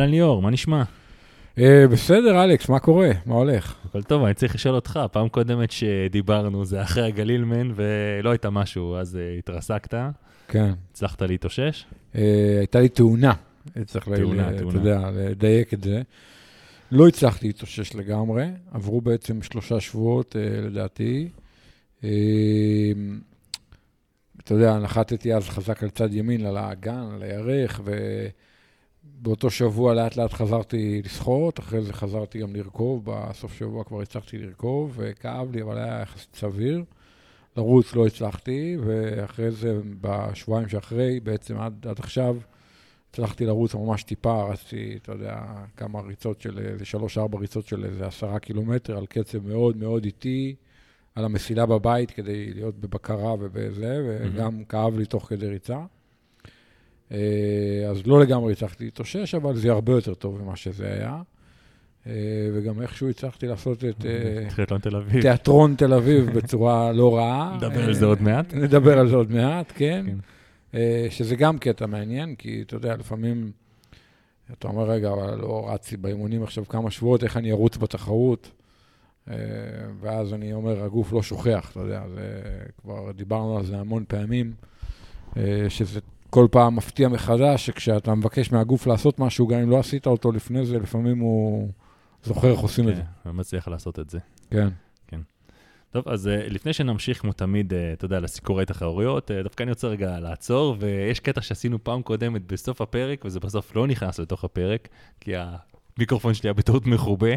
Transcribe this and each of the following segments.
אהלן ליאור, מה נשמע? אה, בסדר, אלכס, מה קורה? מה הולך? הכל טוב, אני צריך לשאול אותך, פעם קודמת שדיברנו זה אחרי הגלילמן, ולא הייתה משהו, אז אה, התרסקת, כן. הצלחת להתאושש? אה, הייתה לי תאונה, צריך תאונה, ל- אתה תאונה. יודע, לדייק את זה. לא הצלחתי להתאושש לגמרי, עברו בעצם שלושה שבועות, לדעתי. אתה יודע, נחתתי אז חזק על צד ימין, על האגן, על הירך, ובאותו שבוע לאט לאט חזרתי לשחות, אחרי זה חזרתי גם לרכוב, בסוף שבוע כבר הצלחתי לרכוב, וכאב לי, אבל היה יחסית סביר. לרוץ לא הצלחתי, ואחרי זה, בשבועיים שאחרי, בעצם עד, עד עכשיו, הצלחתי לרוץ ממש טיפה, רצתי, אתה יודע, כמה ריצות של, איזה שלוש-ארבע ריצות של איזה עשרה קילומטר, על קצב מאוד מאוד איטי, על המסילה בבית, כדי להיות בבקרה ובזה, וגם כאב לי תוך כדי ריצה. אה, אז לא לגמרי הצלחתי להתאושש, אבל זה הרבה יותר טוב ממה שזה היה. אה, וגם איכשהו הצלחתי לעשות את אה. תיאטרון תל אביב בצורה לא רעה. נדבר על זה עוד מעט. נדבר על זה עוד מעט, כן. כן. שזה גם קטע מעניין, כי אתה יודע, לפעמים אתה אומר, רגע, אבל לא רצתי באימונים עכשיו כמה שבועות, איך אני ארוץ בתחרות? ואז אני אומר, הגוף לא שוכח, אתה יודע, זה כבר דיברנו על זה המון פעמים, שזה כל פעם מפתיע מחדש, שכשאתה מבקש מהגוף לעשות משהו, גם אם לא עשית אותו לפני זה, לפעמים הוא זוכר איך עושים את זה. כן, מצליח לעשות את זה. כן. טוב, אז אה, לפני שנמשיך כמו תמיד, אה, אתה יודע, לסיקורי תחרויות, אה, דווקא אני רוצה רגע לעצור, ויש קטע שעשינו פעם קודמת בסוף הפרק, וזה בסוף לא נכנס לתוך הפרק, כי המיקרופון שלי היה בטעות מכובה.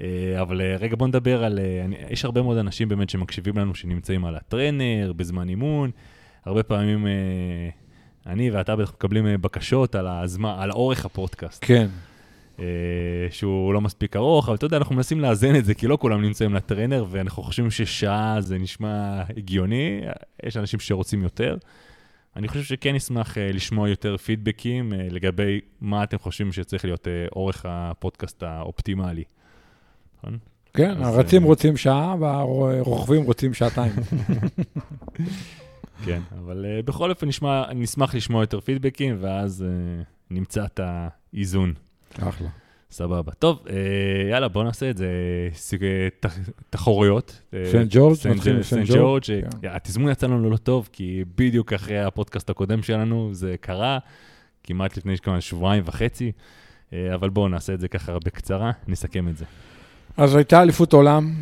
אה, אבל רגע, בוא נדבר על... יש הרבה מאוד אנשים באמת שמקשיבים לנו, שנמצאים על הטרנר, בזמן אימון. הרבה פעמים אני ואתה בטח מקבלים אה, בקשות על, הזמן, על אורך הפודקאסט. כן. אה, שהוא לא מספיק ארוך, אבל אתה יודע, אנחנו מנסים לאזן את זה, כי לא כולם נמצאים לטרנר, ואנחנו חושבים ששעה זה נשמע הגיוני, יש אנשים שרוצים יותר. אני חושב שכן נשמח אה, לשמוע יותר פידבקים אה, לגבי מה אתם חושבים שצריך להיות אורך הפודקאסט האופטימלי. נכון? כן, הרצים רוצים שעה והרוכבים רוצים שעתיים. כן, אבל uh, בכל אופן נשמע, נשמח לשמוע יותר פידבקים, ואז uh, נמצא את האיזון. אחלה. סבבה. טוב, uh, יאללה, בוא נעשה את זה. תחרויות. סנט ג'ורג', ג'- מסנט סנט ג'ורג'. כן. התזמון יצא לנו לא טוב, כי בדיוק אחרי הפודקאסט הקודם שלנו זה קרה, כמעט לפני כמה שבועיים וחצי, אה, אבל בואו נעשה את זה ככה בקצרה, נסכם את זה. אז הייתה אליפות עולם,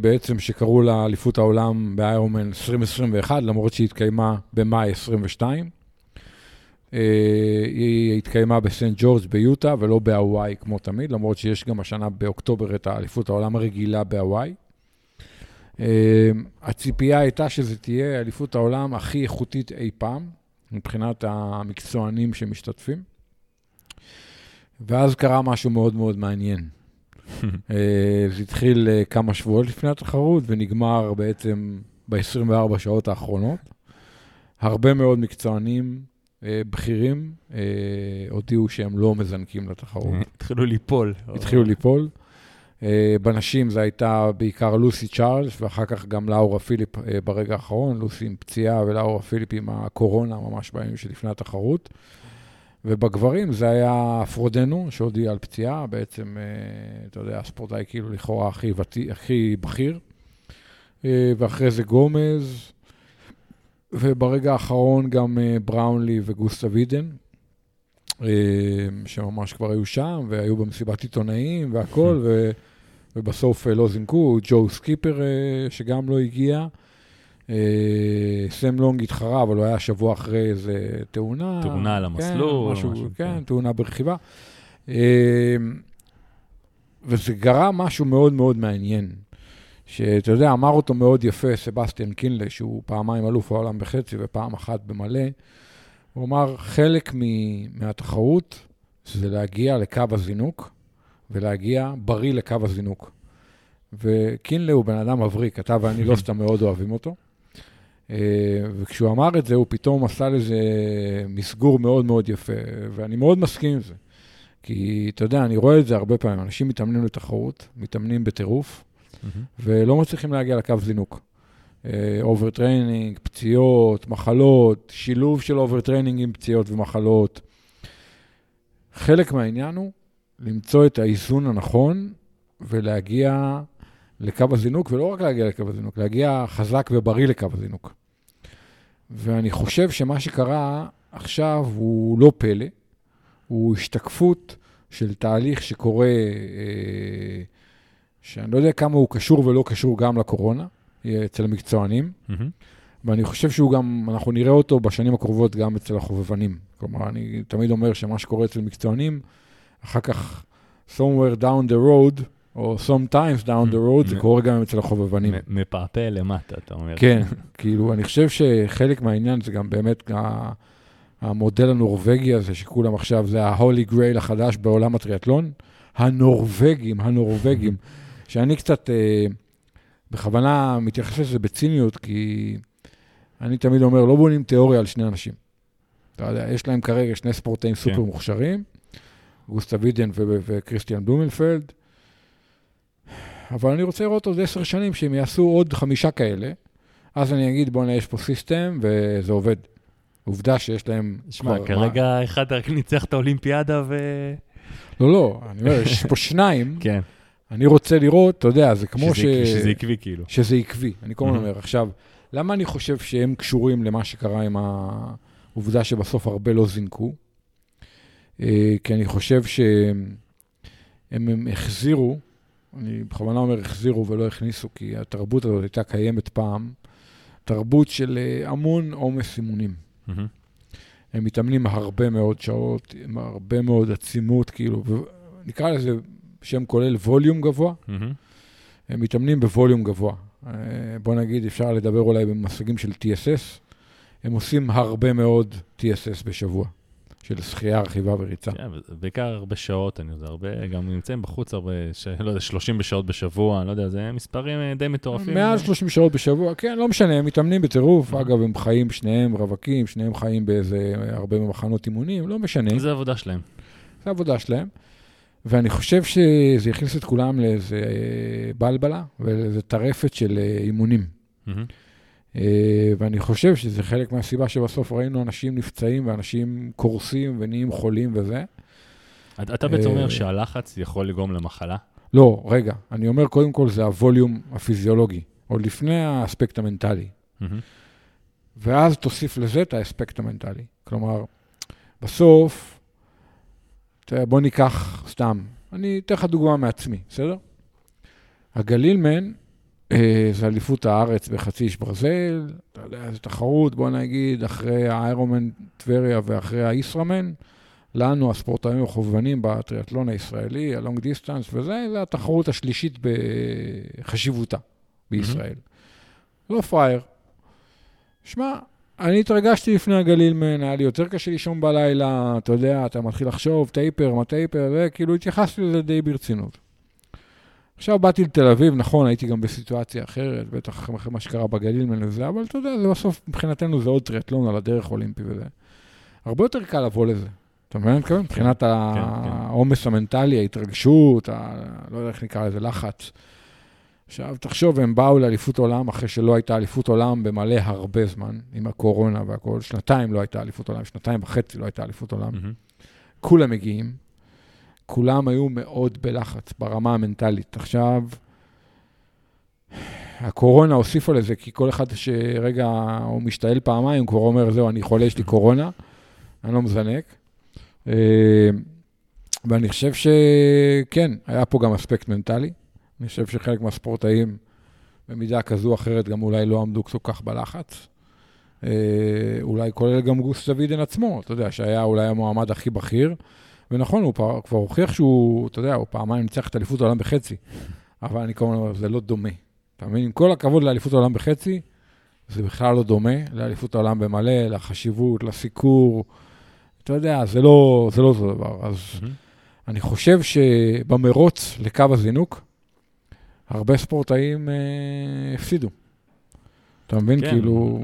בעצם שקראו לה אליפות העולם באיירומן 2021, למרות שהיא התקיימה במאי 22. אה, היא התקיימה בסנט ג'ורג' ביוטה ולא בהוואי כמו תמיד, למרות שיש גם השנה באוקטובר את האליפות העולם הרגילה בהוואי. אה, הציפייה הייתה שזה תהיה אליפות העולם הכי איכותית אי פעם, מבחינת המקצוענים שמשתתפים. ואז קרה משהו מאוד מאוד מעניין. אה, זה התחיל אה, כמה שבועות לפני התחרות ונגמר בעצם ב-24 שעות האחרונות. הרבה מאוד מקצוענים אה, בכירים הודיעו שהם לא מזנקים לתחרות. התחילו ליפול. התחילו ליפול. בנשים זה הייתה בעיקר לוסי צ'ארלס, ואחר כך גם לאורה פיליפ ברגע האחרון, לוסי עם פציעה ולאורה פיליפ עם הקורונה ממש בימים שלפני התחרות. ובגברים זה היה פרודנו, שהודיע על פציעה, בעצם, אה, אתה יודע, הספורטאי כאילו לכאורה הכי, ותיק, הכי בכיר. אה, ואחרי זה גומז, וברגע האחרון גם אה, בראונלי וגוסטה וידן, שממש כבר היו שם, והיו במסיבת עיתונאים והכול, ו, ובסוף לא זינקו, ג'ו סקיפר שגם לא הגיע. אה, סם לונג התחרה, אבל הוא היה שבוע אחרי איזה תאונה. תאונה על המסלול, כן, משהו, משהו, כן, כן. תאונה ברכיבה. אה, וזה גרם משהו מאוד מאוד מעניין. שאתה יודע, אמר אותו מאוד יפה סבסטיאן קינלי, שהוא פעמיים אלוף העולם בחצי ופעם אחת במלא. הוא אמר, חלק מ- מהתחרות זה להגיע לקו הזינוק ולהגיע בריא לקו הזינוק. וקינלי הוא בן אדם מבריק, אתה ואני לא סתם מאוד אוהבים אותו. אה, וכשהוא אמר את זה, הוא פתאום עשה לזה מסגור מאוד מאוד יפה, ואני מאוד מסכים עם זה. כי, אתה יודע, אני רואה את זה הרבה פעמים, אנשים מתאמנים לתחרות, מתאמנים בטירוף, מהמ. ולא מצליחים להגיע לקו זינוק. overtraining, פציעות, מחלות, שילוב של overtraining עם פציעות ומחלות. חלק מהעניין הוא למצוא את האיזון הנכון ולהגיע לקו הזינוק, ולא רק להגיע לקו הזינוק, להגיע חזק ובריא לקו הזינוק. ואני חושב שמה שקרה עכשיו הוא לא פלא, הוא השתקפות של תהליך שקורה, אה, שאני לא יודע כמה הוא קשור ולא קשור גם לקורונה, אצל המקצוענים, מהמם. ואני חושב שהוא גם, אנחנו נראה אותו בשנים הקרובות גם אצל החובבנים. כלומר, אני תמיד אומר שמה שקורה אצל מקצוענים, אחר כך somewhere down the road, או sometimes down the road, זה קורה גם אצל החובבנים. מפעפע למטה, אתה אומר. כן, כאילו, אני חושב שחלק מהעניין זה גם באמת המודל הנורבגי הזה, שכולם עכשיו, זה ה-Holy Grail החדש בעולם הטריאטלון. הנורבגים, הנורבגים, שאני קצת אה, בכוונה מתייחס לזה בציניות, כי אני תמיד אומר, לא בונים תיאוריה על שני אנשים. אתה יודע, יש להם כרגע שני ספורטאים סופר מוכשרים, גוסטב אידן וכריסטיאן בלומנפלד, אבל אני רוצה לראות עוד עשר שנים שהם יעשו עוד חמישה כאלה, אז אני אגיד, בוא'נה, יש פה system וזה עובד. עובדה שיש להם... שמע, כרגע אחד רק ניצח את האולימפיאדה ו... לא, לא, אני אומר, יש פה שניים, כן. אני רוצה לראות, אתה יודע, זה כמו ש... שזה- שזה עקבי כאילו. שזה עקבי. אני כל הזמן מהמ. אומר, עכשיו, למה אני חושב שהם קשורים למה שקרה עם העובדה שבסוף הרבה לא זינקו? אה, כי אני חושב שהם הם החזירו, אני בכוונה אומר החזירו ולא הכניסו, כי התרבות הזאת הייתה קיימת פעם, תרבות של אה, המון עומס אימונים. הם מתאמנים הרבה מאוד שעות, עם הרבה מאוד עצימות, כאילו, נקרא לזה שם כולל ווליום גבוה. הם מתאמנים בווליום גבוה. אה, בוא נגיד, אפשר לדבר אולי במושגים של TSS. הם עושים הרבה מאוד TSS בשבוע, של שחייה, רכיבה וריצה. כן, בעיקר הרבה שעות, אני יודע, הרבה, גם נמצאים בחוץ הרבה, ש- לא יודע, 30 בשעות בשבוע, אני לא יודע, זה מספרים אה, די מטורפים. מעל 30 שעות בשבוע, כן, לא משנה, הם מתאמנים בטירוף. Mhm. אגב, הם חיים, שניהם רווקים, שניהם חיים באיזה הרבה מחנות אימונים, לא משנה. זה העבודה שלהם. זו העבודה שלהם. ואני חושב שזה יכניס את כולם לאיזה אה, בלבלה ולאיזה טרפת של אה, אימונים. מהמם. אה, ואני חושב שזה חלק מהסיבה שבסוף ראינו אנשים נפצעים ואנשים קורסים ונהיים חולים וזה. אתה בעצם אומר אה, שהלחץ יכול לגרום למחלה? לא, רגע, אני אומר קודם כל זה הווליום הפיזיולוגי, עוד לפני האספקט המנטלי. ואז תוסיף לזה את האספקט המנטלי. כלומר, בסוף, בוא ניקח סתם, אני אתן לך דוגמה מעצמי, בסדר? הגלילמן אה, זה אליפות הארץ בחצי איש ברזל, אתה יודע, זו תחרות, בוא נגיד, אחרי האיירומן טבריה ואחרי הישראמן, לנו, הספורטאים החובבנים בטריאטלון הישראלי, הלונג דיסטנס וזה, זה התחרות השלישית בחשיבותה בישראל. לא פראייר. שמע, אני התרגשתי לפני הגלילמן, היה לי יותר קשה לישון בלילה, אתה יודע, אתה מתחיל לחשוב, טייפר, מה טייפר, וכאילו התייחסתי לזה די ברצינות. עכשיו באתי לתל אביב, נכון, הייתי גם בסיטואציה אחרת, בטח אחרי מה שקרה בגלילמן וזה, אבל אתה יודע, זה בסוף, מבחינתנו זה עוד טריאטלון על הדרך אולימפי וזה. הרבה יותר קל לבוא לזה. אתה מבין מה אני מתכוון? מבחינת כן. העומס המנטלי, ההתרגשות, ה... לא יודע איך נקרא לזה, לחץ. עכשיו, תחשוב, הם באו לאליפות עולם אחרי שלא הייתה אליפות עולם במלא הרבה זמן, עם הקורונה והכול. שנתיים לא הייתה אליפות עולם, שנתיים וחצי לא הייתה אליפות עולם. כולם מגיעים, כולם היו מאוד בלחץ ברמה המנטלית. עכשיו, הקורונה הוסיפה לזה, כי כל אחד שרגע הוא משתעל פעמיים, כבר אומר, זהו, אני חולה, יש לי קורונה, אני לא מזנק. אה, ואני חושב שכן, היה פה גם אספקט מנטלי. אני חושב שחלק מהספורטאים, במידה כזו או אחרת, גם אולי לא עמדו כל כך בלחץ. אה, אולי כולל גם גוס דוידן עצמו, אתה יודע, שהיה אולי המועמד הכי בכיר. ונכון, הוא פר- כבר הוכיח שהוא, אתה יודע, הוא פעמיים ניצח את אליפות העולם בחצי. אבל אני כל הזמן אומר, זה לא דומה. אתה מבין? עם כל הכבוד לאליפות העולם בחצי, זה בכלל לא דומה לאליפות העולם במלא, לחשיבות, לסיקור. אתה יודע, זה לא, זה לא אותו דבר. אז מהמם. אני חושב שבמרוץ לקו הזינוק, הרבה ספורטאים אה, הפסידו. אתה מבין? כן. כאילו...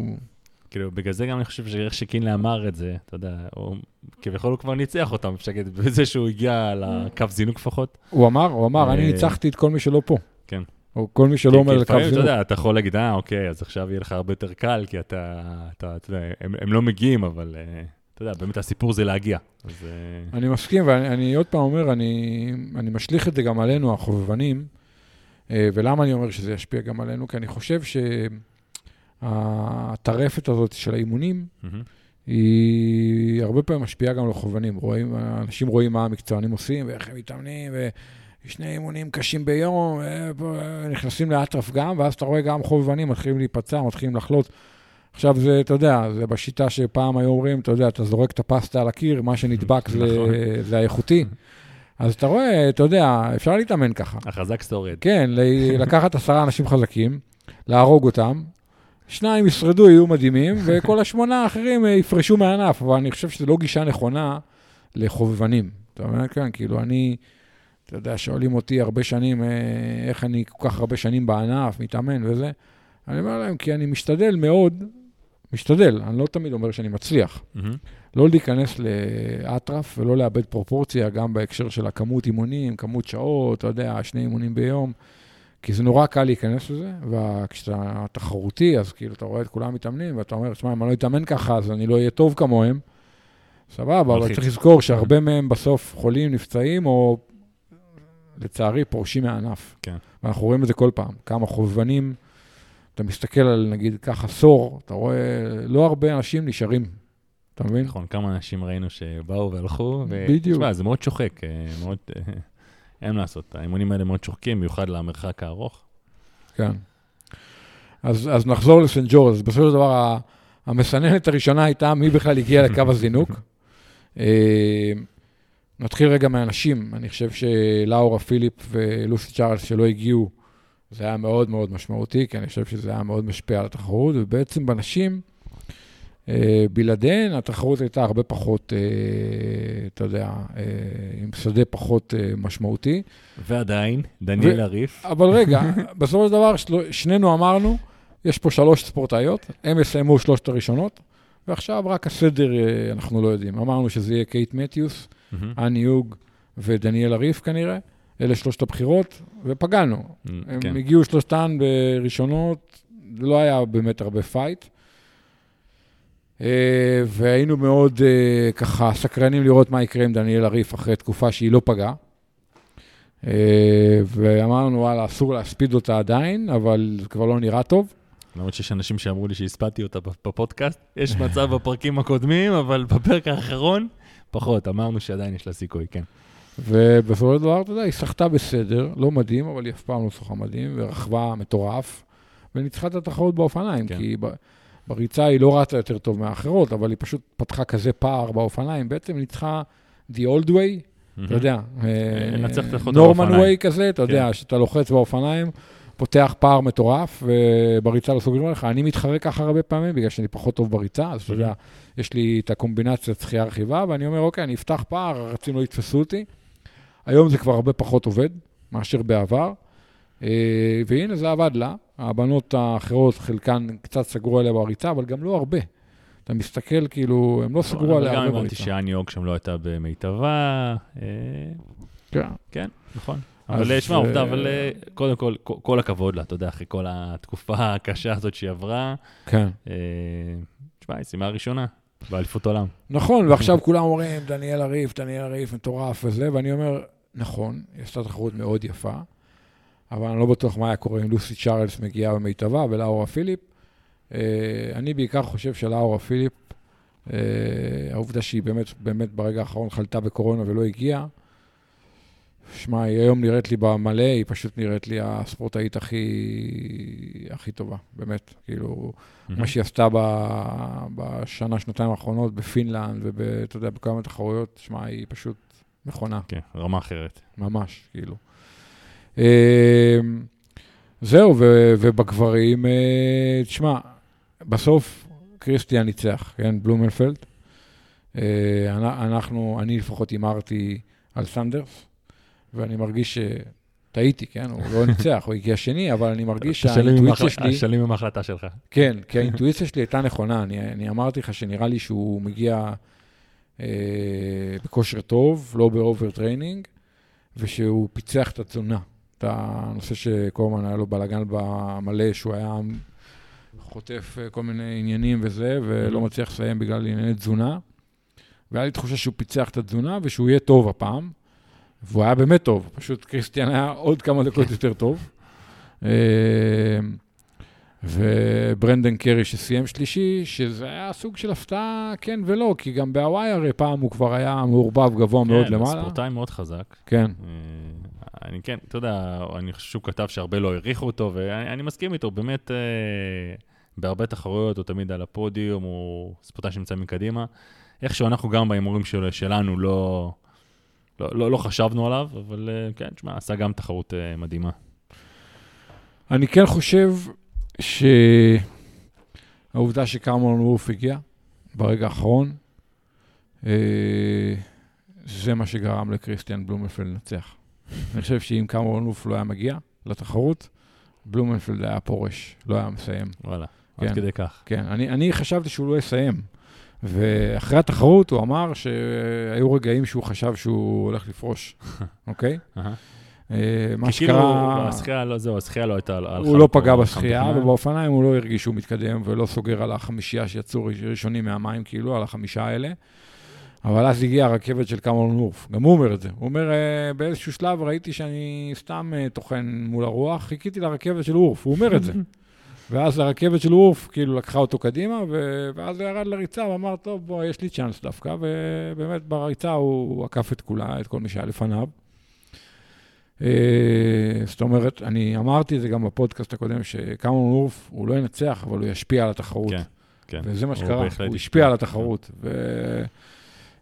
כאילו, בגלל זה גם אני חושב שאיך שקינלי אמר את זה, אתה יודע, הוא כביכול הוא כבר ניצח אותם, אפשר להגיד, בזה שהוא הגיע לקו זינוק לפחות. הוא אמר, הוא אמר, אני אה, ניצחתי את כל מי שלא פה. כן. או כל מי שלא אומר לקו לפעמים, אתה זינוק. יודע, אתה יכול להגיד, אה, אוקיי, אז עכשיו יהיה לך הרבה יותר קל, כי אתה, אתה, אתה יודע, הם, הם לא מגיעים, אבל אה, אתה יודע, באמת הסיפור זה להגיע. אז... אה, אני מסכים, ואני אני עוד פעם אומר, אני, אני משליך את זה גם עלינו, החובבנים, ולמה אני אומר שזה ישפיע גם עלינו? כי אני חושב שהטרפת הזאת של האימונים, מהמם. היא הרבה פעמים משפיעה גם על החובבנים. רואים, אנשים רואים מה המקצוענים עושים, ואיך הם מתאמנים, ושני אימונים קשים ביום, נכנסים לאטרף גם, ואז אתה רואה גם חובבנים מתחילים להיפצע, מתחילים לחלות. עכשיו זה, אתה יודע, זה בשיטה שפעם היו אומרים, אתה יודע, אתה זורק את הפסטה על הקיר, מה שנדבק זה, נכון. זה האיכותי. אז אתה רואה, אתה יודע, אפשר להתאמן ככה. החזק שורד. כן, לקחת עשרה אנשים חזקים, להרוג אותם, שניים ישרדו, יהיו מדהימים, וכל השמונה האחרים אה, יפרשו מהענף. אבל אני חושב שזו לא גישה נכונה לחובבנים. אתה מבין? כן, כאילו, אני, אתה יודע, שואלים אותי הרבה שנים, אה, איך אני כל כך הרבה שנים בענף, מתאמן וזה. אני אומר להם, כי אני משתדל מאוד, משתדל, אני לא תמיד אומר שאני מצליח. לא להיכנס לאטרף ולא לאבד פרופורציה, גם בהקשר של הכמות אימונים, כמות שעות, אתה יודע, שני אימונים ביום, כי זה נורא קל להיכנס לזה, וכשאתה תחרותי, אז כאילו, אתה רואה את כולם מתאמנים, ואתה אומר, שמע, אם אני לא אתאמן ככה, אז אני לא אהיה טוב כמוהם. סבבה, אבל. צריך לזכור שהרבה מהם בסוף חולים, נפצעים, או לצערי, פורשים מהענף. כן. ואנחנו רואים את זה כל פעם. כמה חובבנים, אתה מסתכל על, נגיד, קח עשור, אתה רואה, לא הרבה אנשים נשארים. אתה מבין? נכון, כמה אנשים ראינו שבאו והלכו, ו... בדיוק. תשמע, זה מאוד שוחק, אה, מאוד... אין מה לעשות, האימונים האלה מאוד שוחקים, במיוחד למרחק הארוך. כן. אז, אז נחזור לסנט ג'ורג', אז בסופו של דבר המסננת הראשונה הייתה מי בכלל הגיע לקו הזינוק. אה, נתחיל רגע מהנשים, אני חושב שלאורה פיליפ ולוסי צ'ארלס שלא הגיעו, זה היה מאוד מאוד משמעותי, כי אני חושב שזה היה מאוד משפיע על התחרות, ובעצם בנשים, בלעדיהן התחרות הייתה הרבה פחות, אה, אתה יודע, אה, עם שדה פחות אה, משמעותי. ועדיין, דניאל הריף, אבל רגע, בסופו של דבר. שנינו אמרנו, יש פה שלוש ספורטאיות, הם יסיימו שלושת הראשונות, ועכשיו רק הסדר אה, אנחנו לא יודעים. אמרנו שזה יהיה קאט מתיוס. אן האוג ודניאלה ריף כנראה, אלה שלושת הבחירות, ופגענו. הם כן. הגיעו שלושתן בראשונות, לא היה באמת הרבה fight. אה, והיינו מאוד אה, ככה סקרנים לראות מה יקרה עם דניאלה ריף אחרי תקופה שהיא לא פגעה. אה, ואמרנו, וואלה, אסור להספיד אותה עדיין, אבל זה כבר לא נראה טוב. למרות שיש אנשים שאמרו לי שהספדתי אותה בפודקאסט, יש מצב בפרקים הקודמים, אבל בפרק האחרון, פחות, אמרנו שעדיין יש לה סיכוי, כן. ובסופו של דבר, אתה יודע, היא שחתה בסדר, לא מדהים, אבל היא אף פעם לא שוחה מדהים, ורכבה מטורף, וניצחה את התחרות באופניים, כן. כי היא בריצה היא לא רצה יותר טוב מהאחרות, אבל היא פשוט פתחה כזה פער באופניים, בעצם ניצחה the old way, אתה יודע, אה, נורמן way כזה, אתה יודע, כן. שאתה לוחץ באופניים, פותח פער מטורף, ובריצה לא סוגרים עליך. אני מתחרה ככה הרבה פעמים, בגלל שאני פחות טוב בריצה, אז אתה יודע, יש לי את הקומבינציית שחייה רכיבה, ואני אומר, אוקיי, אני אפתח פער, הרצים לא יתפסו אותי. היום זה כבר הרבה פחות עובד מאשר בעבר, אה, והנה, זה עבד לה. הבנות האחרות, חלקן קצת סגרו עליה בריצה, אבל גם לא הרבה. אתה מסתכל, כאילו, הם לא סגרו אבל עליה גם הרבה הבנתי בריצה. שאני יוג שם לא הייתה במיטבה, אה, כן. כן, נכון. אבל אה, שמע, עובדה, אה, אבל אה, קודם כל, כל- הכבוד לה, אתה יודע, אחרי כל התקופה הקשה הזאת שהיא עברה, כן. תשמע, היא סיימה ראשונה באליפות עולם. נכון, ועכשיו כולם אומרים, דניאל הריף, דניאל הריף, מטורף וזה, ואני אומר, נכון, היא עשתה תחרות מאוד יפה, אבל אני לא בטוח מה היה קורה אם לוסי צ'ארלס מגיעה במיטבה ולאורה פיליפ. אה, אני בעיקר חושב שלאורה פיליפ, אה, העובדה שהיא באמת, באמת ברגע האחרון חלתה בקורונה ולא הגיעה, שמע, היא היום נראית לי במלא, היא פשוט נראית לי הספורטאית הכי, הכי טובה, באמת. כאילו, מה שהיא עשתה ב- בשנה, שנתיים האחרונות בפינלנד ואתה יודע, בכמה תחרויות, שמע, היא פשוט מכונה, כן, רמה אחרת. ממש, כאילו. אה, זהו, ו- ובגברים, אה, תשמע, בסוף קריסטיאן ניצח, כן, בלומנפלד. אה, אנ- אנחנו, אני לפחות הימרתי על סנדרס, ואני מרגיש שטעיתי, כן, הוא לא ניצח, הוא הגיע שני, אבל אני מרגיש שהאינטואיציה שלי... השלים עם ההחלטה שלך. כן, כי האינטואיציה שלי הייתה נכונה. אני, אני אמרתי לך שנראה לי שהוא מגיע אה, בכושר טוב, לא ב overtraining, ושהוא פיצח את התזונה. את הנושא הזמן היה לו בלאגן במלא, שהוא היה חוטף אה, כל מיני עניינים וזה, ולא מהמ. מצליח לסיים בגלל ענייני תזונה. והיה לי תחושה שהוא פיצח את התזונה ושהוא יהיה טוב הפעם. והוא היה באמת טוב, פשוט קריסטיאן היה עוד כמה דקות יותר טוב. אה, ובריידן קארי שסיים שלישי, שזה היה סוג של הפתעה כן ולא, כי גם בהוואי הרי פעם הוא כבר היה מעורבב גבוה מאוד כן, למעלה. ספורטאי מאוד חזק. כן, אה, אני כן, אתה יודע, אני חושב שהוא כתב שהרבה לא העריכו אותו, ואני אני מסכים איתו, באמת, אה, בהרבה תחרויות הוא תמיד על הפודיום, הוא ספורטאי שנמצא מקדימה. איכשהו אנחנו גם בהימורים של, שלנו לא, לא, לא, לא חשבנו עליו, אבל אה, כן, תשמע, עשה גם תחרות אה, מדהימה. אני כן חושב שהעובדה שקרמון וולף הגיע ברגע האחרון, אה, זה מה שגרם לקריסטיאן בלומנפלד לנצח. אני חושב שאם קרמון וולף לא היה מגיע לתחרות, בלומנפלד היה פורש, לא היה מסיים. וואלה, כן. עד כדי כך. כן, אני, אני חשבתי שהוא לא יסיים. ואחרי התחרות הוא אמר שהיו רגעים שהוא חשב שהוא הולך לפרוש, אוקיי? אה, מה כי כאילו, שקרה... השחייה לא, זהו, השחייה לא הייתה הוא לא פגע בשחייה. ובאופניים הוא לא הרגיש שהוא מתקדם ולא סוגר על החמישייה שיצאו ראש- ראשונים מהמים, כאילו, על החמישה האלה. אבל אז הגיעה הרכבת של קמרון וורף, גם הוא אומר את זה. הוא אומר, "אה, באיזשהו שלב ראיתי שאני סתם אה, טוחן מול הרוח, חיכיתי לרכבת של וורף, הוא אומר את זה. ואז הרכבת של וורף כאילו לקחה אותו קדימה, ו... ואז הוא ירד לריצה ואמר, טוב, בוא, יש לי צ'אנס דווקא, ובאמת בריצה הוא, הוא עקף את כולה, את כל מי שהיה לפניו. אה, זאת אומרת, אני אמרתי את זה גם בפודקאסט הקודם, שקמרון וורף, הוא לא ינצח, אבל הוא ישפיע על התחרות. כן, כן. וזה מה הוא שקרה, הוא השפיע. על התחרות.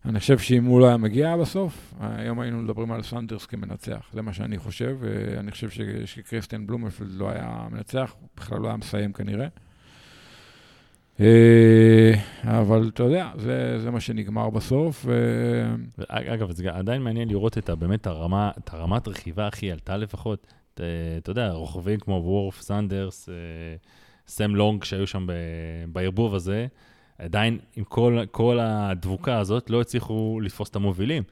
ואני חושב שאם הוא לא היה מגיע בסוף, היום היינו מדברים על סנדרס כמנצח. זה מה שאני חושב, ואני חושב ש- שקריסטיאן בלומפלד לא היה מנצח, הוא בכלל לא היה מסיים כנראה. אה, אבל אתה יודע, זה, זה מה שנגמר בסוף. ו- אגב, זה עדיין מעניין לראות את באמת הרמה, את הרמת רכיבה הכי עלתה לפחות. את, אה, אתה יודע, רוכבים כמו וורף, סנדרס, אה, סם לונג שהיו שם בערבוב הזה, עדיין עם כל, כל הדבוקה הזאת לא הצליחו לתפוס את המובילים.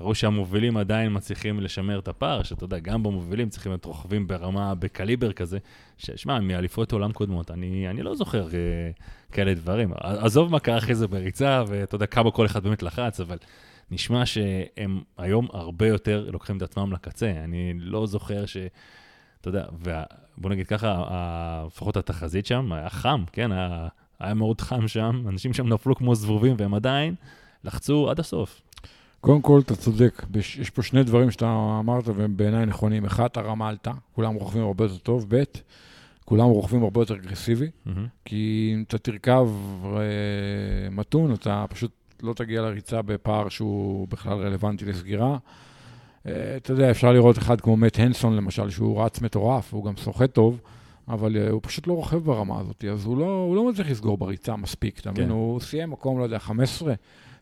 ראו שהמובילים עדיין מצליחים לשמר את הפער, שאתה יודע, גם במובילים צריכים להיות רוכבים ברמה, בקליבר כזה. שמע, מאליפויות עולם קודמות, אני, אני לא זוכר אה, כאלה דברים. עזוב מה קרה אחרי זה בריצה, ואתה יודע כמה כל אחד באמת לחץ, אבל נשמע שהם היום הרבה יותר לוקחים את עצמם לקצה. אני לא זוכר ש... אתה יודע, וה, בוא נגיד ככה, לפחות התחזית שם, היה חם, כן? היה, היה מאוד חם שם, אנשים שם נפלו כמו זבובים, והם עדיין לחצו עד הסוף. קודם כל, אתה צודק, בש- יש פה שני דברים שאתה אמרת והם בעיניי נכונים. אחד, הרמה עלתה, כולם רוכבים הרבה יותר טוב. ב', כולם רוכבים הרבה יותר אגרסיבי. מהמם. כי אם אתה תרכב אה, מתון, אתה פשוט לא תגיע לריצה בפער שהוא בכלל רלוונטי לסגירה. אה, אתה יודע, אפשר לראות אחד כמו מת הנסון, למשל, שהוא רץ מטורף, הוא גם סוחט טוב, אבל אה, הוא פשוט לא רוכב ברמה הזאת, אז הוא לא, הוא לא מצליח לסגור בריצה מספיק, אתה מבין? כן. הוא סיים מקום, לא יודע, 15,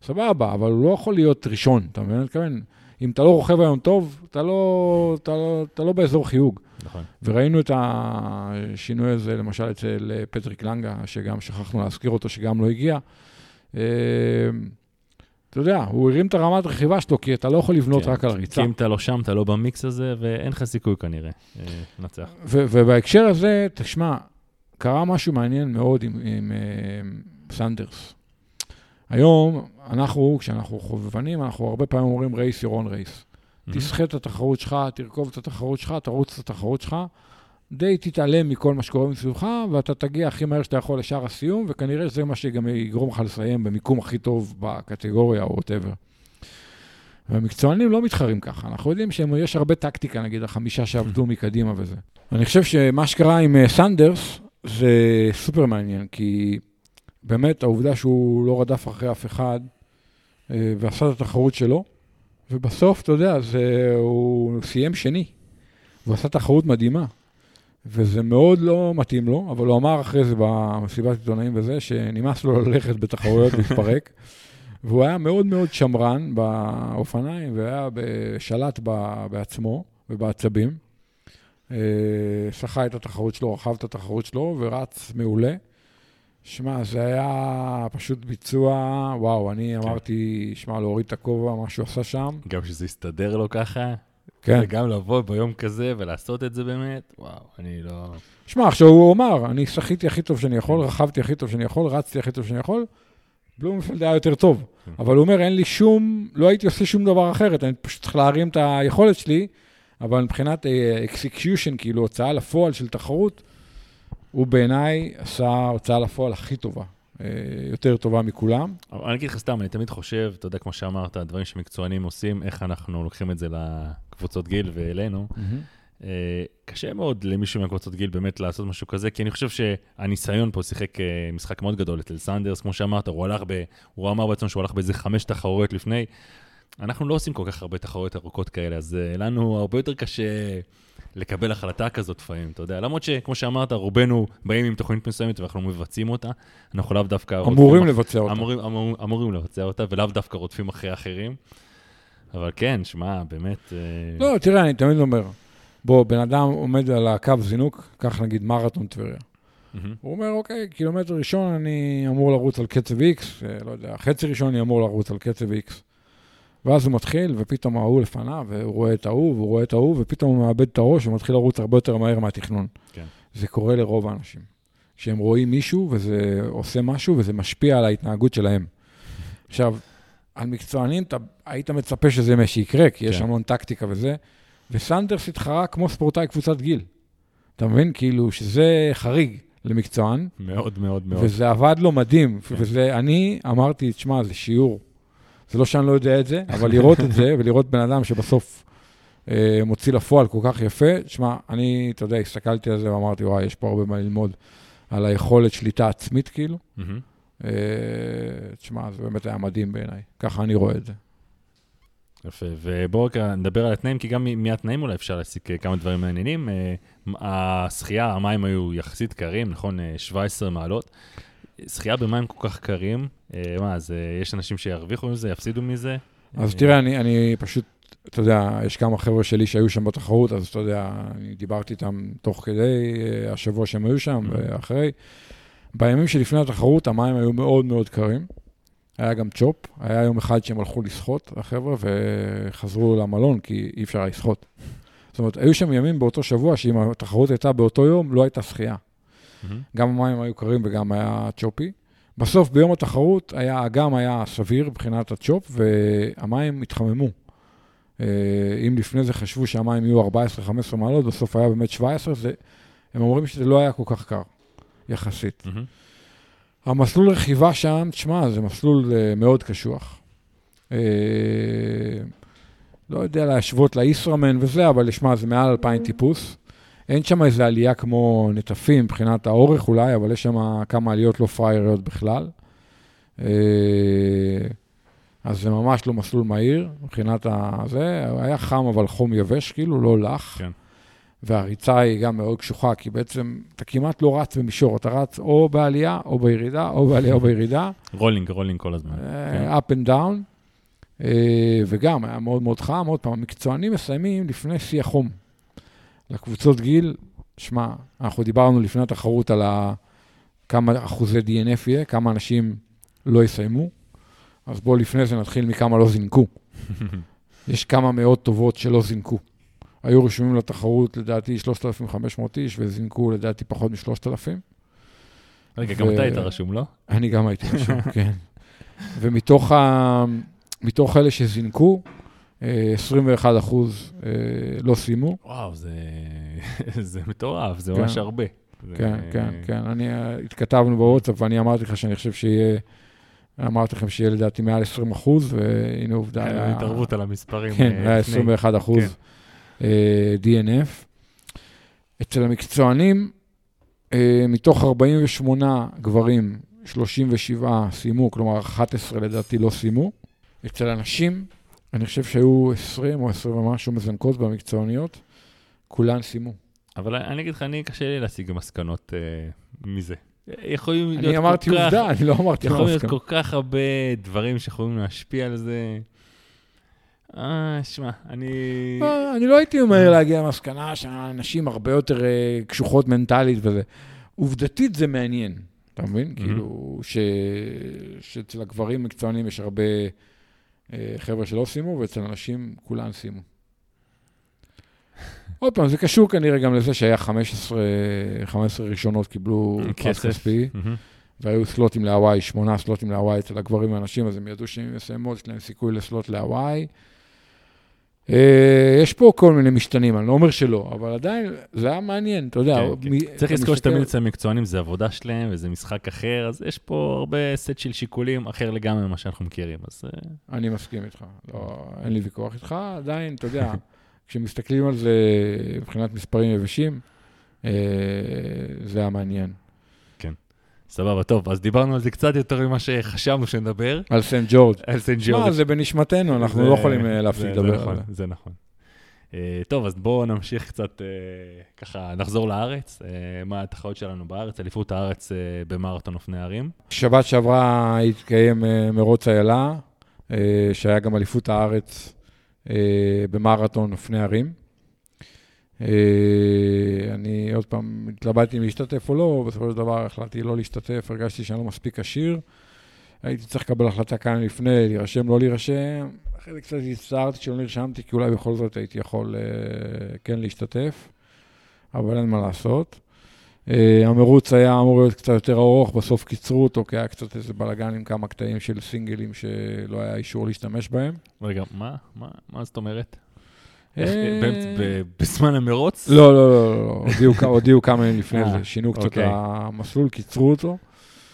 סבבה, אבל הוא לא יכול להיות ראשון, אתה מבין? אני מתכוון, אם אתה לא רוכב היום טוב, אתה לא, אתה לא, אתה לא באזור חיוג. נכון. וראינו את השינוי הזה, למשל אצל אה, פטריק לנגה, שגם שכחנו להזכיר אותו, שגם לא הגיע. אתה יודע, הוא הרים את הרמת רכיבה שלו, כי אתה לא יכול לבנות כן. רק על כי הריצה. אם אתה לא שם, אתה לא במיקס הזה, ואין לך סיכוי כנראה אה, לנצח. ובהקשר הזה, תשמע, קרה משהו מעניין מאוד עם, עם אה, סנדרס. היום, אנחנו, כשאנחנו חובבנים, אנחנו הרבה פעמים אומרים race your own race. מהמ. תסחט את התחרות שלך, תרכוב את התחרות שלך, תרוץ את התחרות שלך, די תתעלם מכל מה שקורה מסביבך, ואתה תגיע הכי מהר שאתה יכול לשער הסיום, וכנראה שזה מה שגם יגרום לך לסיים במיקום הכי טוב בקטגוריה או whatever. והמקצוענים לא מתחרים ככה, אנחנו יודעים שיש הרבה טקטיקה, נגיד החמישה שעבדו מקדימה וזה. אני חושב שמה שקרה עם אה, סנדרס זה סופר מעניין, כי באמת העובדה שהוא לא רדף אחרי אף אחד אה, ועשה את התחרות שלו, ובסוף, אתה יודע, זה, הוא סיים שני. הוא עשה תחרות מדהימה. וזה מאוד לא מתאים לו, אבל הוא אמר אחרי זה במסיבת עיתונאים וזה, שנמאס לו ללכת בתחרויות להתפרק. והוא היה מאוד מאוד שמרן באופניים, והיה בשלט ב- בעצמו ובעצבים. אה, שחה את התחרות שלו, רכב את התחרות שלו, ורץ מעולה. שמע, זה היה פשוט ביצוע, וואו, אני אמרתי, שמע, להוריד את הכובע, מה שהוא עשה שם. גם שזה יסתדר לו ככה, כן. וגם לבוא ביום כזה ולעשות את זה באמת, וואו, אני לא... שמע, עכשיו הוא אמר, אני שחיתי הכי טוב שאני יכול, רכבתי הכי טוב שאני יכול, רצתי הכי טוב שאני יכול, בלומנפלד היה יותר טוב. כן. אבל הוא אומר, אין לי שום, לא הייתי עושה שום דבר אחרת, אני פשוט צריך להרים את היכולת שלי, אבל מבחינת execution, כאילו הוצאה לפועל של תחרות, הוא בעיניי עשה הוצאה לפועל הכי טובה, אה, יותר טובה מכולם. אבל אני אגיד לך סתם, אני תמיד חושב, אתה יודע, כמו שאמרת, דברים שמקצוענים עושים, איך אנחנו לוקחים את זה לקבוצות גיל ואלינו. אה, קשה מאוד למישהו מהקבוצות גיל באמת לעשות משהו כזה, כי אני חושב שהניסיון פה שיחק אה, משחק מאוד גדול אצל סנדרס, כמו שאמרת, הוא הלך ב... הוא אמר בעצם שהוא הלך באיזה חמש תחרויות לפני. אנחנו לא עושים כל כך הרבה תחרויות ארוכות כאלה, אז אה, לנו הרבה יותר קשה לקבל החלטה כזאת לפעמים, אתה יודע. למרות שכמו שאמרת, רובנו באים עם תוכנית מסוימת ואנחנו מבצעים אותה, אנחנו לאו דווקא... אמורים לבצע אותה. אמורים, אמור, אמורים לבצע אותה, ולאו דווקא רודפים אחרי אחרים. אבל כן, שמע, באמת... אה, לא, תראה, אני תמיד אומר, בוא, בן אדם עומד על הקו זינוק, קח נגיד מרתון טבריה. הוא אומר, אוקיי, קילומטר ראשון אני אמור לרוץ על קצב X, אה, לא יודע, חצי ראשון אני אמור לרוץ על קצב X. ואז הוא מתחיל, ופתאום ההוא לפניו, והוא רואה את ההוא, והוא רואה את ההוא, ופתאום הוא מאבד את הראש ומתחיל לרוץ הרבה יותר מהר מהתכנון. כן. זה קורה לרוב האנשים. שהם רואים מישהו וזה עושה משהו וזה משפיע על ההתנהגות שלהם. עכשיו, על מקצוענים, אתה היית מצפה שזה מה שיקרה, כי יש כן. המון טקטיקה וזה, וסנדרס התחרה כמו ספורטאי קבוצת גיל. אתה מבין? כאילו, שזה חריג למקצוען, מאוד מאוד מאוד. וזה עבד לו מדהים. כן. וזה, אני אמרתי, תשמע, זה שיעור. זה לא שאני לא יודע את זה, אבל לראות את זה, ולראות בן אדם שבסוף אה, מוציא לפועל כל כך יפה, תשמע, אני, אתה יודע, הסתכלתי על זה ואמרתי, וואי, יש פה הרבה מה ללמוד על היכולת שליטה עצמית, כאילו. מהמם. אה, תשמע, זה באמת היה מדהים בעיניי. ככה אני רואה את זה. יפה, ובואו רק נדבר על התנאים, כי גם מהתנאים אולי אפשר להסיק אה, כמה דברים מעניינים. אה, השחייה, המים היו יחסית קרים, נכון? אה, 17 מעלות. שחייה במים כל כך קרים, אה, מה, אז אה, יש אנשים שירוויחו מזה, יפסידו מזה? אז אה, תראה, אני, אני פשוט, אתה יודע, יש כמה חבר'ה שלי שהיו שם בתחרות, אז אתה יודע, אני דיברתי איתם תוך כדי השבוע שהם היו שם. ואחרי. בימים שלפני התחרות המים היו מאוד מאוד קרים. היה גם צ'ופ, היה יום אחד שהם הלכו לשחות, החבר'ה, וחזרו למלון, כי אי אפשר היה לשחות. זאת אומרת, היו שם ימים באותו שבוע, שאם התחרות הייתה באותו יום, לא הייתה שחייה. מהמם. גם המים היו קרים וגם היה צ'ופי. בסוף, ביום התחרות, היה, האגם היה סביר מבחינת הצ'ופ, והמים התחממו. אה, אם לפני זה חשבו שהמים יהיו 14-15 מעלות, בסוף היה באמת 17, זה, הם אומרים שזה לא היה כל כך קר, יחסית. מהמם. המסלול רכיבה שם, תשמע, זה מסלול אה, מאוד קשוח. אה, לא יודע להשוות לישראמן וזה, אבל שמע, זה מעל 2,000 טיפוס. אין שם איזה עלייה כמו נטפים מבחינת האורך אולי, אבל יש שם כמה עליות לא פראייריות בכלל. אה, אז זה ממש לא מסלול מהיר מבחינת ה... זה, היה חם אבל חום יבש, כאילו, לא לח. כן. והריצה היא גם מאוד קשוחה, כי בעצם אתה כמעט לא רץ במישור, אתה רץ או בעלייה או בירידה, או בעלייה או בירידה, rolling, rolling כל הזמן. אה, up and down, אה, וגם היה מאוד מאוד חם. עוד פעם, המקצוענים מסיימים לפני שיא החום. לקבוצות גיל, שמע, אנחנו דיברנו לפני התחרות על ה... כמה אחוזי DNF יהיה, כמה אנשים לא יסיימו, אז בואו לפני זה נתחיל מכמה לא זינקו. יש כמה מאות טובות שלא זינקו. היו רשומים לתחרות לדעתי 3,500 איש, וזינקו לדעתי פחות מ-3,000. רגע, גם ו- אתה היית רשום, לא? אני גם הייתי רשום, כן. ומתוך ה... אלה שזינקו, 21 אחוז אה, לא סיימו. וואו, זה, זה מטורף, זה כן. ממש הרבה. זה- כן, כן, כן. אני, אה, התכתבנו בוואטסאפ ואני אמרתי לך שאני חושב שיהיה, אמרתי לכם שיהיה לדעתי מעל 20 אחוז, והנה עובדה, כן. התערבות על המספרים. כן, אה, היה לפני. 21 אחוז כן. אה, DNF. אצל המקצוענים, אה, מתוך 48 גברים, 37 סיימו, כלומר 11 לדעתי לא סיימו. אצל הנשים, אני חושב שהיו 20 או 20 ומשהו מזנקות במקצועניות, כולן סיימו. אבל אני אגיד לך, אני, קשה לי להשיג מסקנות אה, מזה. יכולים להיות אני אמרתי כל כך... עובדה, אני לא אמרתי יכולים להיות מסקנות. כל כך הרבה דברים שיכולים להשפיע על זה. אה, שמע, אני... אה, אני לא הייתי אומר להגיע למסקנה שהנשים הרבה יותר אה, קשוחות מנטלית וזה. עובדתית זה מעניין, אתה מבין? כאילו, ש- שאצל הגברים מקצוענים יש הרבה חבר'ה שלא סיימו, ואצל הנשים כולן סיימו. עוד פעם, זה קשור כנראה גם לזה שהיה 15, 15 ראשונות קיבלו פרס. כספי. והיו סלוטים להוואי, שמונה סלוטים להוואי אצל הגברים והנשים, אז הם ידעו שהם מסיימות, יש להם סיכוי לסלוט להוואי. אה, יש פה כל מיני משתנים, אני לא אומר שלא, אבל עדיין זה היה מעניין, אתה יודע. כן, מ- כן. צריך לזכור שתמיד אצל מקצוענים זה עבודה שלהם וזה משחק אחר, אז יש פה הרבה סט של שיקולים אחר לגמרי ממה שאנחנו מכירים, אז אה, אני מסכים איתך, לא, אין לי ויכוח איתך, עדיין, אתה יודע, כשמסתכלים על זה מבחינת מספרים יבשים, אה, זה היה מעניין. סבבה, טוב, אז דיברנו על זה קצת יותר ממה שחשבנו שנדבר, על סנט ג'ורג'. על סנט ג'ורג'. זה בנשמתנו, אנחנו זה- לא יכולים אה, להפסיק זה- לדבר זה על נכון, זה. זה נכון. אה, טוב, אז בואו נמשיך קצת, אה, ככה, נחזור לארץ. מה התחרות שלנו בארץ? אליפות הארץ במרתון אופני הרים. שבת שעברה התקיים מרוץ איילה, שהיה גם אליפות הארץ במרתון אופני הרים. אה, אני עוד פעם התלבטתי אם להשתתף או לא, בסופו של דבר החלטתי לא להשתתף, הרגשתי שאני לא מספיק עשיר. הייתי צריך לקבל החלטה כאן לפני, להירשם, לא להירשם. אחרי זה קצת הצטערתי שלא נרשמתי, כי אולי בכל זאת הייתי יכול אה, כן להשתתף, אבל אין מה לעשות. Uh, המרוץ היה אמור להיות קצת יותר ארוך, בסוף קיצרו אותו, כי היה קצת איזה בלאגן עם כמה קטעים של סינגלים שלא היה אישור להשתמש בהם. רגע, מה? מה? מה זאת אומרת? אה, איך- באמצע- ב- בזמן המרוץ? לא, לא, לא, לא, לא, הודיעו כמה ימים לפני אה, זה, שינו קצת אוקיי. המסלול, קיצרו אותו.